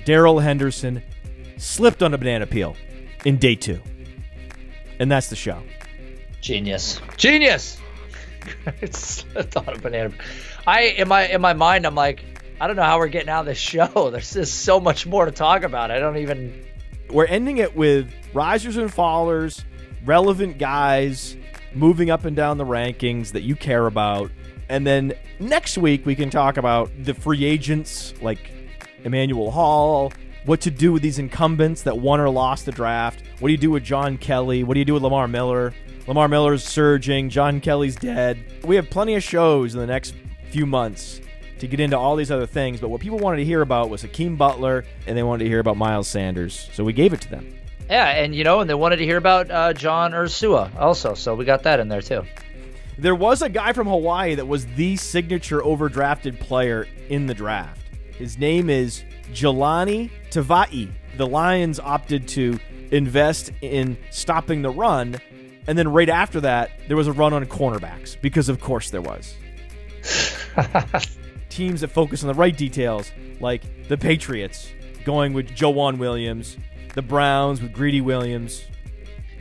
Darrell Henderson slipped on a banana peel in day two. And that's the show. Genius. Genius. it's I thought of banana. I in my in my mind I'm like I don't know how we're getting out of this show. There's just so much more to talk about. I don't even. We're ending it with risers and fallers, relevant guys moving up and down the rankings that you care about. And then next week we can talk about the free agents like Emmanuel Hall, what to do with these incumbents that won or lost the draft. What do you do with John Kelly? What do you do with Lamar Miller? Lamar Miller's surging. John Kelly's dead. We have plenty of shows in the next few months to get into all these other things. But what people wanted to hear about was Hakeem Butler, and they wanted to hear about Miles Sanders. So we gave it to them. Yeah, and you know, and they wanted to hear about uh, John Ursua also, so we got that in there too. There was a guy from Hawaii that was the signature overdrafted player in the draft. His name is Jahlani Tavai. The Lions opted to invest in stopping the run, and then right after that, there was a run on cornerbacks because, of course, there was. Teams that focus on the right details, like the Patriots, going with Joejuan Williams, the Browns with Greedy Williams.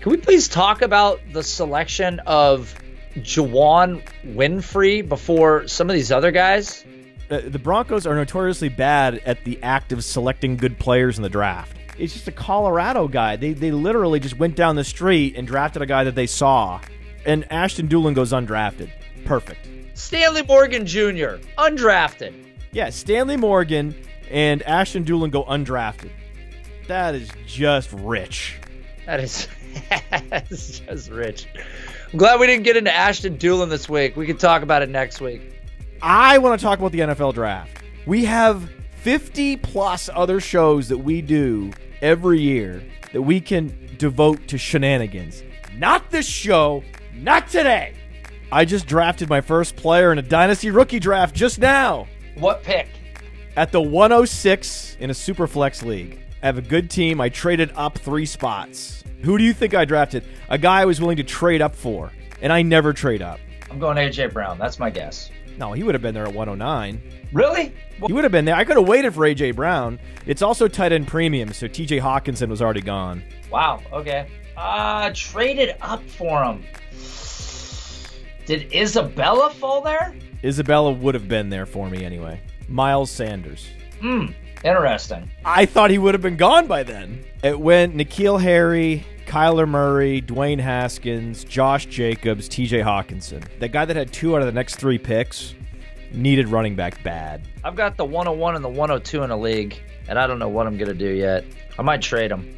Can we please talk about the selection of Juwann Winfree before some of these other guys? Uh, the Broncos are notoriously bad at the act of selecting good players in the draft. It's just a Colorado guy. They, they literally just went down the street and drafted a guy that they saw. And Ashton Dulin goes undrafted. Perfect. Stanley Morgan Jr., undrafted. Yeah, Stanley Morgan and Ashton Dulin go undrafted. That is just rich. That is, that's just rich. I'm glad we didn't get into Ashton Dulin this week. We can talk about it next week. I want to talk about the NFL draft. We have 50 plus other shows that we do every year that we can devote to shenanigans. Not this show, not today. I just drafted my first player in a Dynasty rookie draft just now. What pick? At the 106 in a Superflex league. I have a good team. I traded up three spots. Who do you think I drafted? A guy I was willing to trade up for, and I never trade up. I'm going AJ Brown. That's my guess. No, he would have been there at 109. Really? He would have been there. I could have waited for AJ Brown. It's also tight end premium, so TJ Hockenson was already gone. Wow. Okay. Uh, traded up for him. Did Isabella fall there? Isabella would have been there for me anyway. Miles Sanders. Hmm. Interesting. I thought he would have been gone by then. It went N'Keal Harry, Kyler Murray, Dwayne Haskins, Josh Jacobs, TJ Hockenson. That guy that had two out of the next three picks needed running back bad. I've got the 101 and the 102 in a league, and I don't know what I'm going to do yet. I might trade them.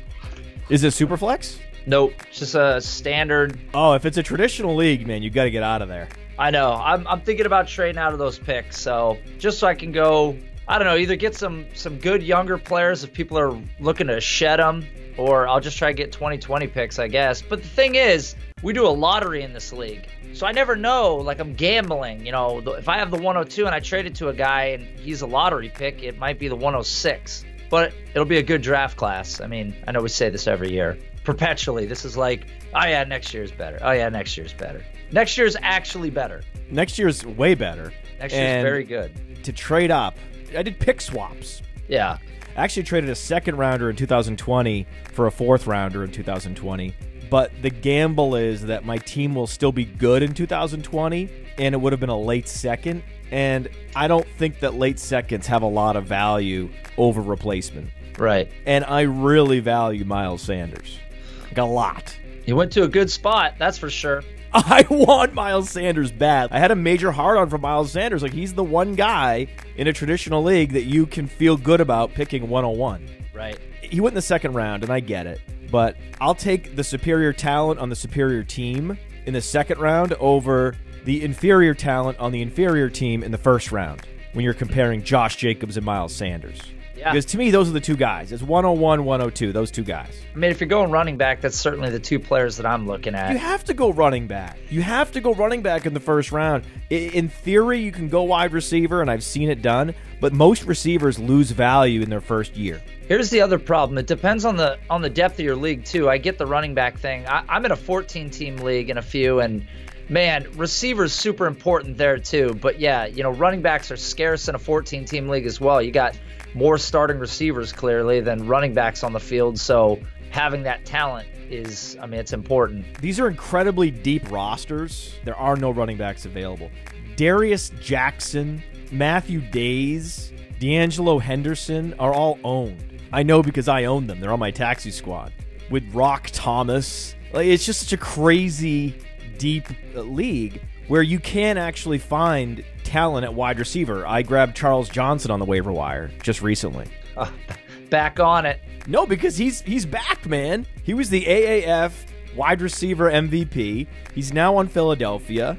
Is it super flex? Nope. It's just a standard. Oh, if it's a traditional league, man, you got to get out of there. I know. I'm, I'm thinking about trading out of those picks. So just so I can go, I don't know, either get some some good younger players if people are looking to shed them, or I'll just try to get 2020 picks, I guess. But the thing is, we do a lottery in this league. So I never know, like I'm gambling, you know, if I have the 102 and I trade it to a guy and he's a lottery pick, it might be the 106. But it'll be a good draft class. I mean, I know we say this every year. Perpetually, this is like, oh yeah, next year's better. Oh yeah, next year's better. Next year's actually better. Next year's way better. Next year's And very good. To trade up, I did pick swaps. Yeah. I actually traded a second rounder in 2020 for a fourth rounder in 2020. But the gamble is that my team will still be good in 2020, and it would have been a late second. And I don't think that late seconds have a lot of value over replacement. Right. And I really value Miles Sanders. Like a lot. He went to a good spot, that's for sure. I want Miles Sanders bad. I had a major hard on for Miles Sanders. Like he's the one guy in a traditional league that you can feel good about picking 101. Right. He went in the second round, and I get it. But I'll take the superior talent on the superior team in the second round over the inferior talent on the inferior team in the first round when you're comparing Josh Jacobs and Miles Sanders. Yeah. Because to me, those are the two guys. It's 101, 102, those two guys. I mean, if you're going running back, that's certainly the two players that I'm looking at. You have to go running back. You have to go running back in the first round. In theory, you can go wide receiver, and I've seen it done, but most receivers lose value in their first year. Here's the other problem. It depends on the on the depth of your league too. I get the running back thing. I, I'm in a 14 team league in a few, and Man, receivers super important there too. But yeah, you know, running backs are scarce in a 14 team league as well. You got more starting receivers clearly than running backs on the field. So having that talent is, I mean, it's important. These are incredibly deep rosters. There are no running backs available. Darius Jackson, Matthew Dayes, De'Angelo Henderson are all owned. I know because I own them. They're on my taxi squad. With Roc Thomas. Like, it's just such a crazy, deep league where you can actually find talent at wide receiver. I grabbed Charles Johnson on the waiver wire just recently. Uh, back on it. No, because he's he's back, man. He was the AAF wide receiver MVP. He's now on Philadelphia.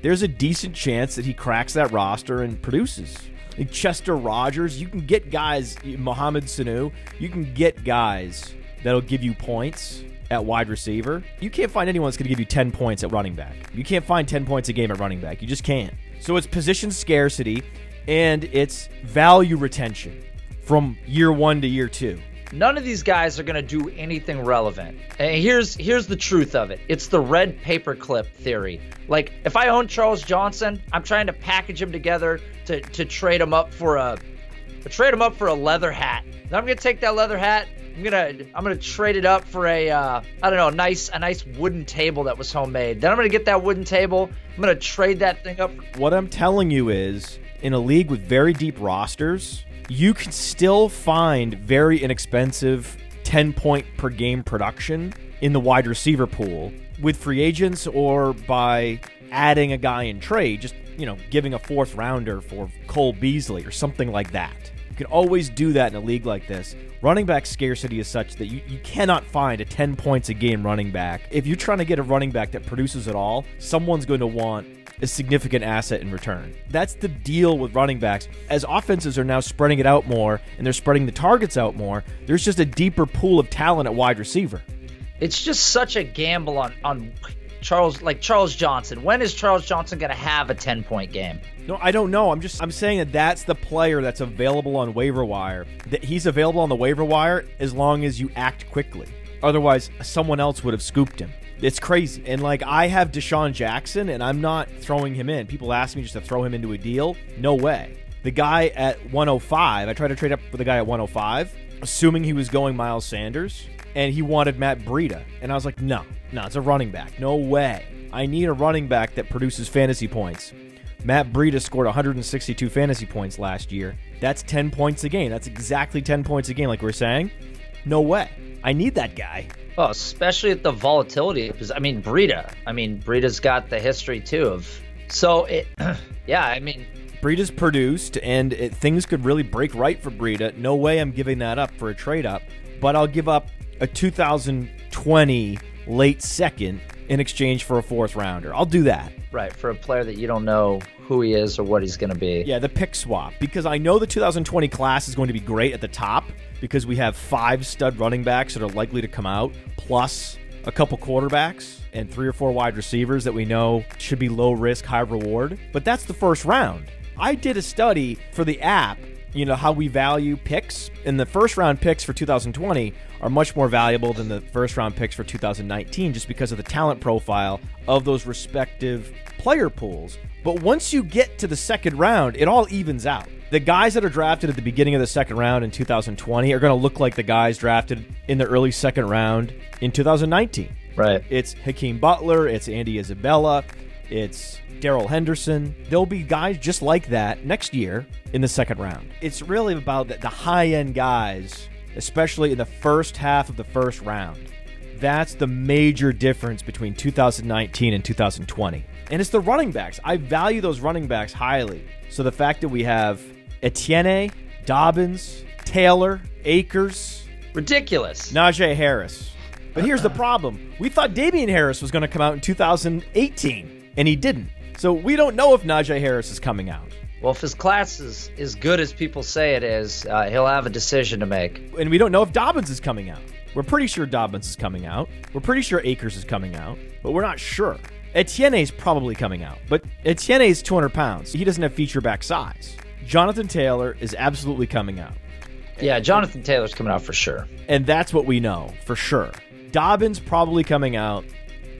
There's a decent chance that he cracks that roster and produces. Like Chester Rogers, you can get guys, Mohamed Sanu, you can get guys that'll give you points at wide receiver. You can't find anyone that's going to give you 10 points at running back. You can't find 10 points a game at running back. You just can't. So it's position scarcity and it's value retention from year one to year two. None of these guys are going to do anything relevant. And here's here's the truth of it. It's the red paperclip theory. Like if I own Charles Johnson, I'm trying to package him together to to trade him up for a, trade him up for a leather hat. Then I'm going to take that leather hat I'm gonna I'm gonna trade it up for a uh, I don't know a nice a nice wooden table that was homemade. Then I'm gonna get that wooden table. I'm gonna trade that thing up. What I'm telling you is, in a league with very deep rosters, you can still find very inexpensive 10 point per game production in the wide receiver pool with free agents or by adding a guy in trade. Just you know, giving a fourth rounder for Cole Beasley or something like that. You can always do that in a league like this. Running back scarcity is such that you, you cannot find a 10 points a game running back. If you're trying to get a running back that produces at all, someone's going to want a significant asset in return. That's the deal with running backs. As offenses are now spreading it out more and they're spreading the targets out more, there's just a deeper pool of talent at wide receiver. It's just such a gamble on on Charles like Charles Johnson. When is Charles Johnson going to have a 10 point game? No, I don't know. I'm just I'm saying that that's the player that's available on waiver wire. That he's available on the waiver wire as long as you act quickly. Otherwise, someone else would have scooped him. It's crazy. And like I have DeSean Jackson and I'm not throwing him in. People ask me just to throw him into a deal. No way. The guy at 105, I tried to trade up for the guy at 105, assuming he was going Miles Sanders, and he wanted Matt Breida. And I was like, no, no, it's a running back. No way. I need a running back that produces fantasy points. Matt Breida scored 162 fantasy points last year. That's 10 points a game. That's exactly 10 points a game, like we are saying. No way. I need that guy. Oh, especially at the volatility. Because I mean, Breida. I mean, Breida's got the history too of. So it, yeah. I mean, Breida's produced, and it, things could really break right for Breida. No way I'm giving that up for a trade up, but I'll give up a 2020 late second in exchange for a fourth rounder. I'll do that. Right, for a player that you don't know who he is or what he's going to be. Yeah, the pick swap. Because I know the 2020 class is going to be great at the top because we have five stud running backs that are likely to come out, plus a couple quarterbacks and three or four wide receivers that we know should be low risk, high reward. But that's the first round. I did a study for the app, you know, how we value picks. And the first round picks for 2020 are much more valuable than the first round picks for 2019 just because of the talent profile of those respective player pools. But once you get to the second round, it all evens out. The guys that are drafted at the beginning of the second round in 2020 are going to look like the guys drafted in the early second round in 2019. Right. It's Hakeem Butler, it's Andy Isabella, it's Darrell Henderson. There'll be guys just like that next year in the second round. It's really about the high end guys especially in the first half of the first round. That's the major difference between 2019 and 2020. And it's the running backs. I value those running backs highly. So the fact that we have Etienne, Dobbins, Taylor, Akers, ridiculous. Najee Harris. But here's the problem. We thought Damien Harris was going to come out in 2018, and he didn't. So we don't know if Najee Harris is coming out. Well, if his class is as good as people say it is, uh, he'll have a decision to make. And we don't know if Dobbins is coming out. We're pretty sure Dobbins is coming out. We're pretty sure Akers is coming out, but we're not sure. Etienne is probably coming out, but Etienne is 200 pounds. He doesn't have feature back size. Jonathan Taylor is absolutely coming out. Yeah, Jonathan Taylor's coming out for sure. And that's what we know for sure. Dobbins probably coming out.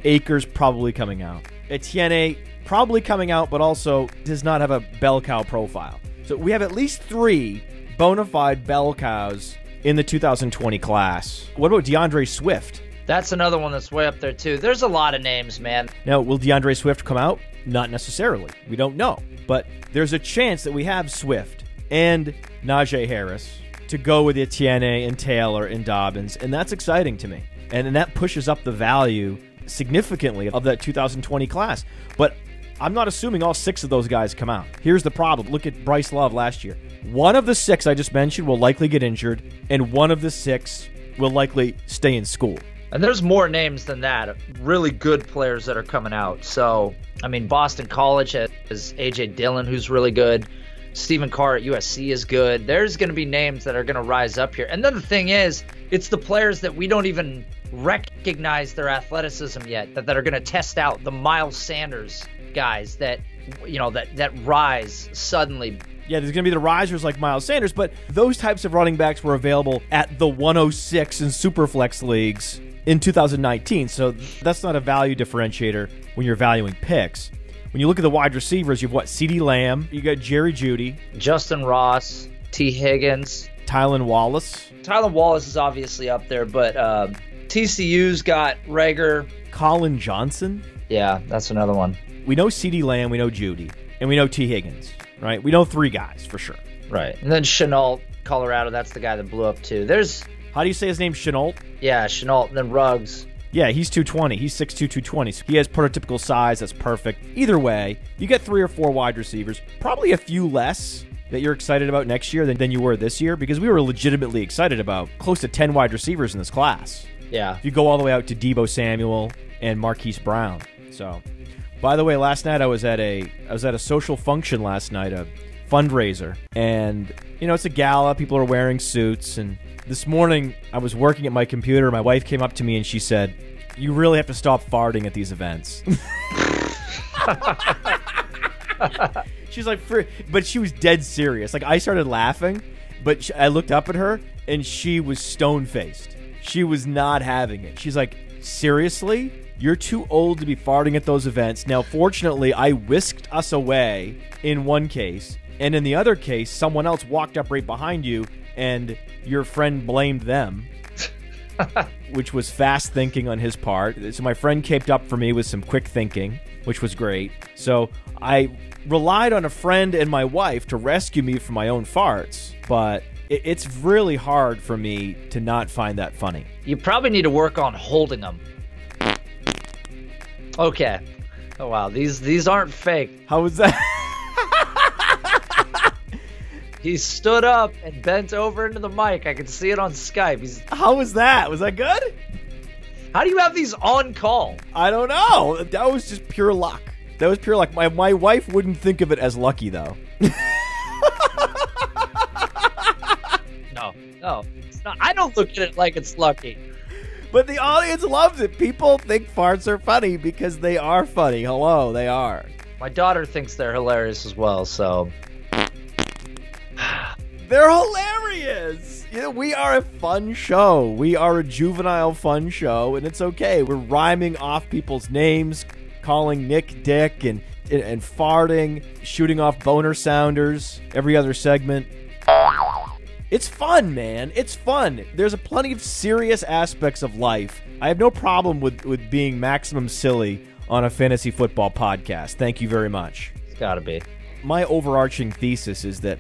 Akers probably coming out. Etienne probably coming out, but also does not have a bell cow profile. So we have at least three bona fide bell cows in the 2020 class. What about D'Andre Swift? That's another one that's way up there too. There's a lot of names, man. Now, will D'Andre Swift come out? Not necessarily. We don't know. But there's a chance that we have Swift and Najee Harris to go with Etienne and Taylor and Dobbins, and that's exciting to me. And, and that pushes up the value significantly of that 2020 class. But I'm not assuming all six of those guys come out. Here's the problem. Look at Bryce Love last year. One of the six I just mentioned will likely get injured, and one of the six will likely stay in school. And there's more names than that. Really good players that are coming out. So, I mean, Boston College has AJ Dillon, who's really good. Stephen Carr at USC is good. There's going to be names that are going to rise up here. And then the thing is, it's the players that we don't even recognize their athleticism yet that, that are going to test out the Miles Sanders guys that you know that that rise suddenly yeah, there's going to be the risers like Miles Sanders, but those types of running backs were available at the 106 in Superflex leagues in 2019. So that's not a value differentiator when you're valuing picks. When you look at the wide receivers, you've what? CeeDee Lamb, you got Jerry Jeudy, Justin Ross, Tee Higgins, Tylan Wallace. Tylan Wallace is obviously up there, but uh, TCU's got Reagor. Collin Johnson. Yeah, that's another one. We know CeeDee Lamb, we know Jeudy. and we know Tee Higgins, right? We know three guys for sure. Right. And then Shenault, Colorado, that's the guy that blew up too. There's How do you say his name? Shenault? Yeah, Shenault, and then Ruggs. Yeah, he's 220. He's 6'2", 220. So he has prototypical size. That's perfect. Either way, you get three or four wide receivers. Probably a few less that you're excited about next year than, than you were this year because we were legitimately excited about close to 10 wide receivers in this class. Yeah. If you go all the way out to Deebo Samuel and Marquise Brown. So, by the way, last night I was at a I was at a social function last night, a fundraiser, and you know it's a gala. People are wearing suits, and this morning I was working at my computer. My wife came up to me and she said, "You really have to stop farting at these events." She's like, but she was dead serious. Like I started laughing, but I looked up at her and she was stone faced. She was not having it. She's like, seriously? You're too old to be farting at those events. Now, fortunately, I whisked us away in one case, and in the other case, someone else walked up right behind you, and your friend blamed them. which was fast thinking on his part. So my friend caped up for me with some quick thinking, which was great. So I relied on a friend and my wife to rescue me from my own farts, but it, it's really hard for me to not find that funny. You probably need to work on holding them. Okay. Oh wow, these these aren't fake. How was that? he stood up and bent over into the mic. I can see it on Skype. He's How was that? Was that good? How do you have these on call? I don't know. That was just pure luck. That was pure luck. My my wife wouldn't think of it as lucky though. no, no, it's not. I don't look at it like it's lucky. But the audience loves it. People think farts are funny because they are funny. Hello, they are. My daughter thinks they're hilarious as well, so they're hilarious. You know, we are a fun show. We are a juvenile fun show, and it's okay. We're rhyming off people's names, calling Nick Dick, and and, and farting, shooting off boner sounders every other segment. It's fun, man. It's fun. There's a plenty of serious aspects of life. I have no problem with with being maximum silly on a fantasy football podcast. Thank you very much. It's got to be. My overarching thesis is that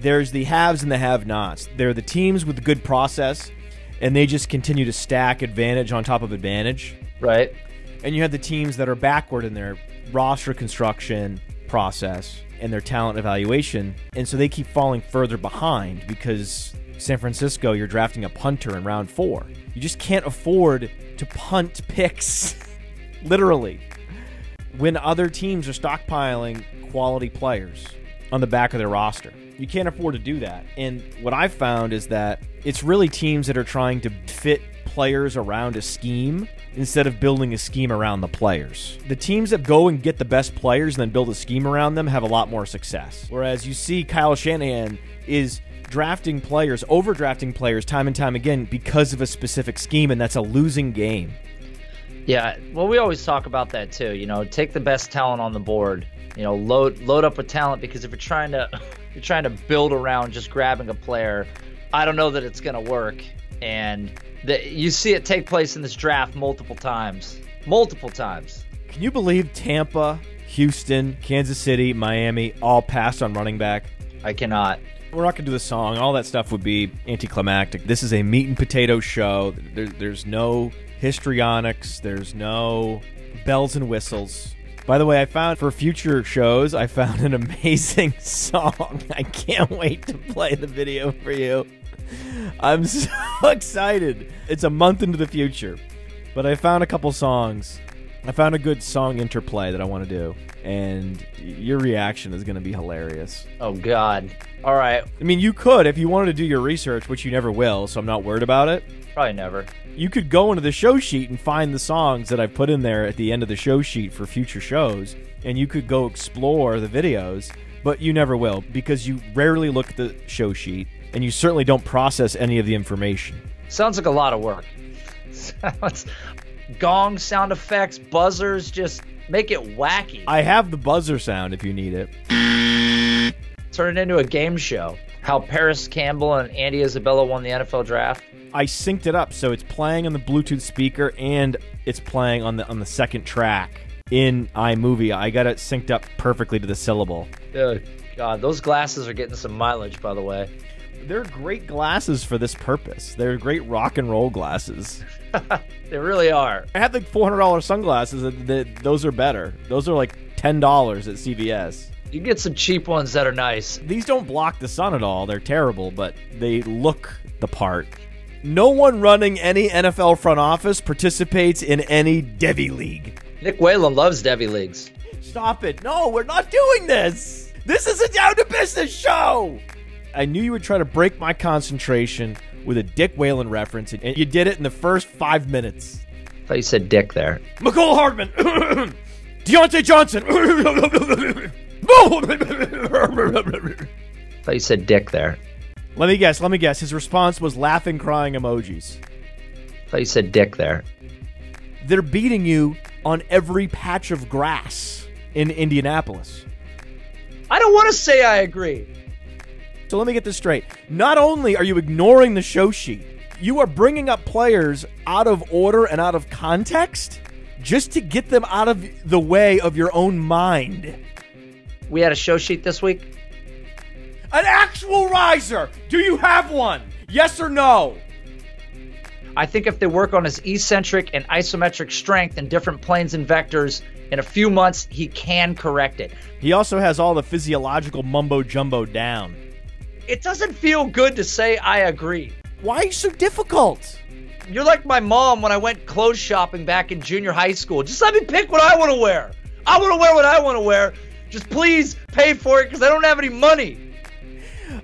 there's the haves and the have-nots. They're the teams with good process and they just continue to stack advantage on top of advantage. Right. And you have the teams that are backward in their roster construction process and their talent evaluation. And so they keep falling further behind because San Francisco, you're drafting a punter in round four. You just can't afford to punt picks, literally, when other teams are stockpiling quality players on the back of their roster. You can't afford to do that. And what I've found is that it's really teams that are trying to fit players around a scheme instead of building a scheme around the players. The teams that go and get the best players and then build a scheme around them have a lot more success. Whereas you see Kyle Shanahan is drafting players, overdrafting players time and time again because of a specific scheme, and that's a losing game. Yeah, well, we always talk about that too. You know, take the best talent on the board. You know, load load up with talent because if you're trying to you're trying to build around just grabbing a player, I don't know that it's gonna work. And the, you see it take place in this draft multiple times, multiple times. Can you believe Tampa, Houston, Kansas City, Miami all passed on running back? I cannot. We're not going to do the song. All that stuff would be anticlimactic. This is a meat and potato show. There, there's no histrionics, there's no bells and whistles. By the way, I found for future shows, I found an amazing song. I can't wait to play the video for you. I'm so excited. It's a month into the future, but I found a couple songs. I found a good song interplay that I want to do, and your reaction is going to be hilarious. Oh God. All right. I mean, you could if you wanted to do your research, which you never will, so I'm not worried about it. Probably never. You could go into the show sheet and find the songs that I've put in there at the end of the show sheet for future shows, and you could go explore the videos, but you never will because you rarely look at the show sheet and you certainly don't process any of the information. Sounds like a lot of work. Sounds gong sound effects, buzzers, just make it wacky. I have the buzzer sound if you need it. Turn it into a game show. How Parris Campbell and Andy Isabella won the NFL draft. I synced it up so it's playing on the Bluetooth speaker and it's playing on the on the second track in iMovie. I got it synced up perfectly to the syllable. Oh, God, those glasses are getting some mileage, by the way. They're great glasses for this purpose. They're great rock and roll glasses. they really are. I had like four hundred dollars sunglasses. Those are better. Those are like ten dollars at CVS. You get some cheap ones that are nice. These don't block the sun at all. They're terrible, but they look the part. No one running any NFL front office participates in any devy League. Nick Whalen loves devy Leagues. Stop it. No, we're not doing this. This is a down to business show. I knew you would try to break my concentration with a Dick Whalen reference, and you did it in the first five minutes. I thought you said Dick there. Mecole Hardman, Diontae Johnson. I thought you said Dick there. Let me guess. Let me guess. His response was laughing, crying emojis. I thought you said Dick there. They're beating you on every patch of grass in Indianapolis. I don't want to say I agree. So let me get this straight. Not only are you ignoring the show sheet, you are bringing up players out of order and out of context just to get them out of the way of your own mind. We had a show sheet this week. An actual riser! Do you have one? Yes or no? I think if they work on his eccentric and isometric strength in different planes and vectors, in a few months, he can correct it. He also has all the physiological mumbo jumbo down. It doesn't feel good to say I agree. Why are you so difficult? You're like my mom when I went clothes shopping back in junior high school. Just let me pick what I want to wear. I want to wear what I want to wear. Just please pay for it because I don't have any money.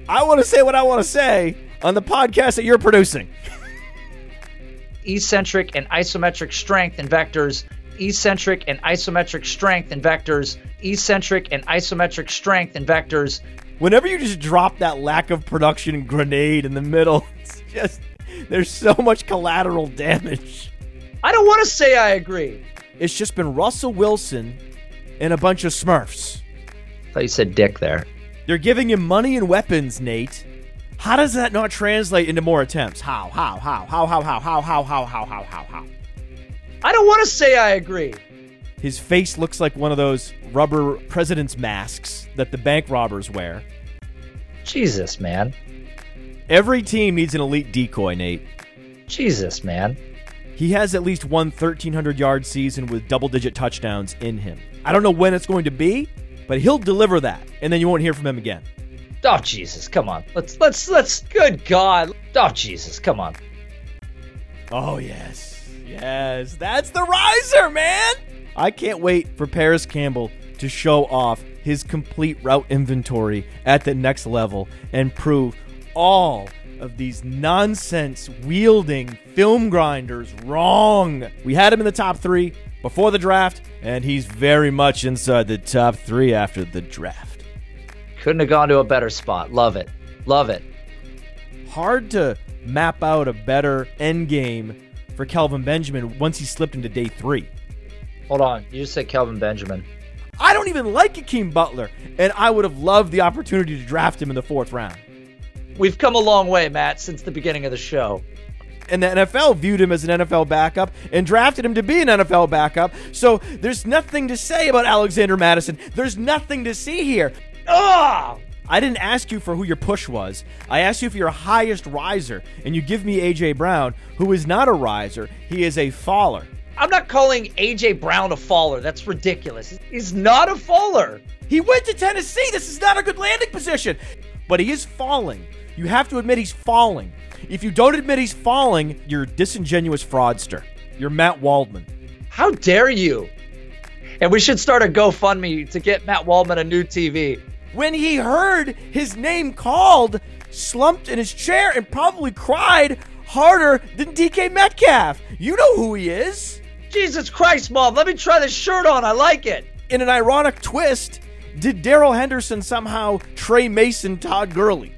I want to say what I want to say on the podcast that you're producing. Eccentric and isometric strength in vectors. Eccentric and isometric strength in vectors. Eccentric and isometric strength in vectors. Whenever you just drop that lack of production grenade in the middle, it's just there's so much collateral damage. I don't want to say I agree. It's just been Russell Wilson and a bunch of Smurfs. I thought you said dick there. They're giving him money and weapons, Nate. How does that not translate into more attempts? How? How? How? How? How? How? How? How? How? How? How? How? How? I don't want to say I agree. His face looks like one of those rubber president's masks that the bank robbers wear. Jesus, man. Every team needs an elite decoy, Nate. Jesus, man. He has at least one 1,300 yard season with double digit touchdowns in him. I don't know when it's going to be, but he'll deliver that, and then you won't hear from him again. Oh Jesus, come on. Let's let's let's good God. Oh Jesus, come on. Oh yes. Yes. That's the riser, man. I can't wait for Parris Campbell to show off his complete route inventory at the next level and prove all of these nonsense wielding film grinders wrong. We had him in the top three before the draft, and he's very much inside the top three after the draft. Couldn't have gone to a better spot. Love it. Love it. Hard to map out a better end game for Kelvin Benjamin once he slipped into day three. Hold on. You just said Kelvin Benjamin. I don't even like Hakeem Butler, and I would have loved the opportunity to draft him in the fourth round. We've come a long way, Matt, since the beginning of the show. And the NFL viewed him as an NFL backup and drafted him to be an NFL backup. So there's nothing to say about Alexander Mattison. There's nothing to see here. Ah! I didn't ask you for who your push was. I asked you for your highest riser, and you give me AJ Brown, who is not a riser. He is a faller. I'm not calling AJ Brown a faller. That's ridiculous. He's not a faller. He went to Tennessee. This is not a good landing position. But he is falling. You have to admit he's falling. If you don't admit he's falling, you're a disingenuous fraudster. You're Matt Waldman. How dare you? And we should start a GoFundMe to get Matt Waldman a new TV. When he heard his name called, slumped in his chair and probably cried harder than DK Metcalf. You know who he is. Jesus Christ, Mom, let me try this shirt on. I like it. In an ironic twist, did Darrell Henderson somehow Tre Mason Todd Gurley?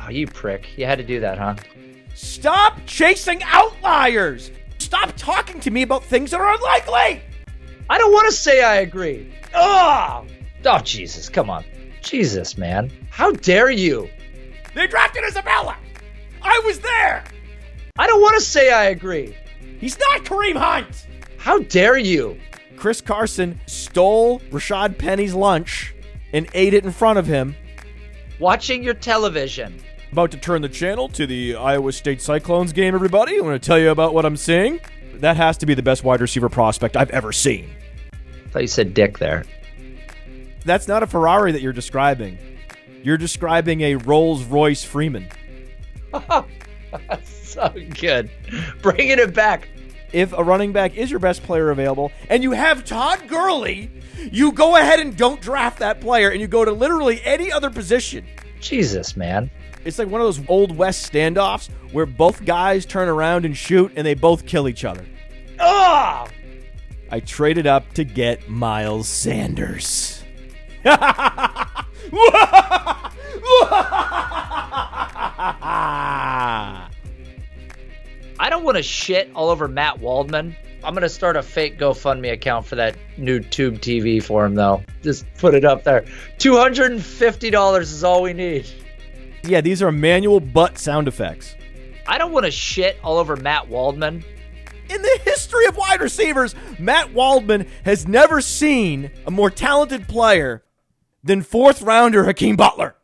Oh, you prick. You had to do that, huh? Stop chasing outliers! Stop talking to me about things that are unlikely! I don't want to say I agree. Oh, oh, Jesus, come on. Jesus, man. How dare you? They drafted Isabella! I was there! I don't want to say I agree. He's not Kareem Hunt! How dare you? Chris Carson stole Rashaad Penny's lunch and ate it in front of him. Watching your television. About to turn the channel to the Iowa State Cyclones game, everybody. I'm going to tell you about what I'm seeing. That has to be the best wide receiver prospect I've ever seen. I thought you said dick there. That's not a Ferrari that you're describing. You're describing a Rolls Royce Freeman. so good. Bringing it back. If a running back is your best player available and you have Todd Gurley, you go ahead and don't draft that player and you go to literally any other position. Jesus, man. It's like one of those old West standoffs where both guys turn around and shoot and they both kill each other. Ah! I traded up to get Miles Sanders. I don't want to shit all over Matt Waldman. I'm going to start a fake GoFundMe account for that new tube TV for him, though. Just put it up there. $250 is all we need. Yeah, these are manual butt sound effects. I don't want to shit all over Matt Waldman. In the history of wide receivers, Matt Waldman has never seen a more talented player than fourth rounder Hakeem Butler.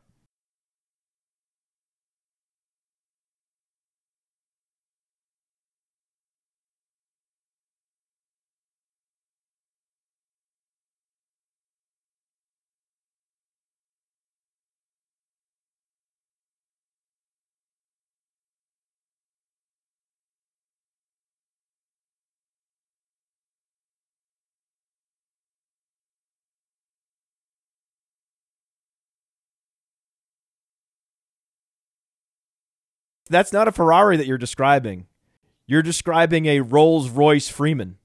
That's not a Ferrari that you're describing. You're describing a Rolls Royce Freeman.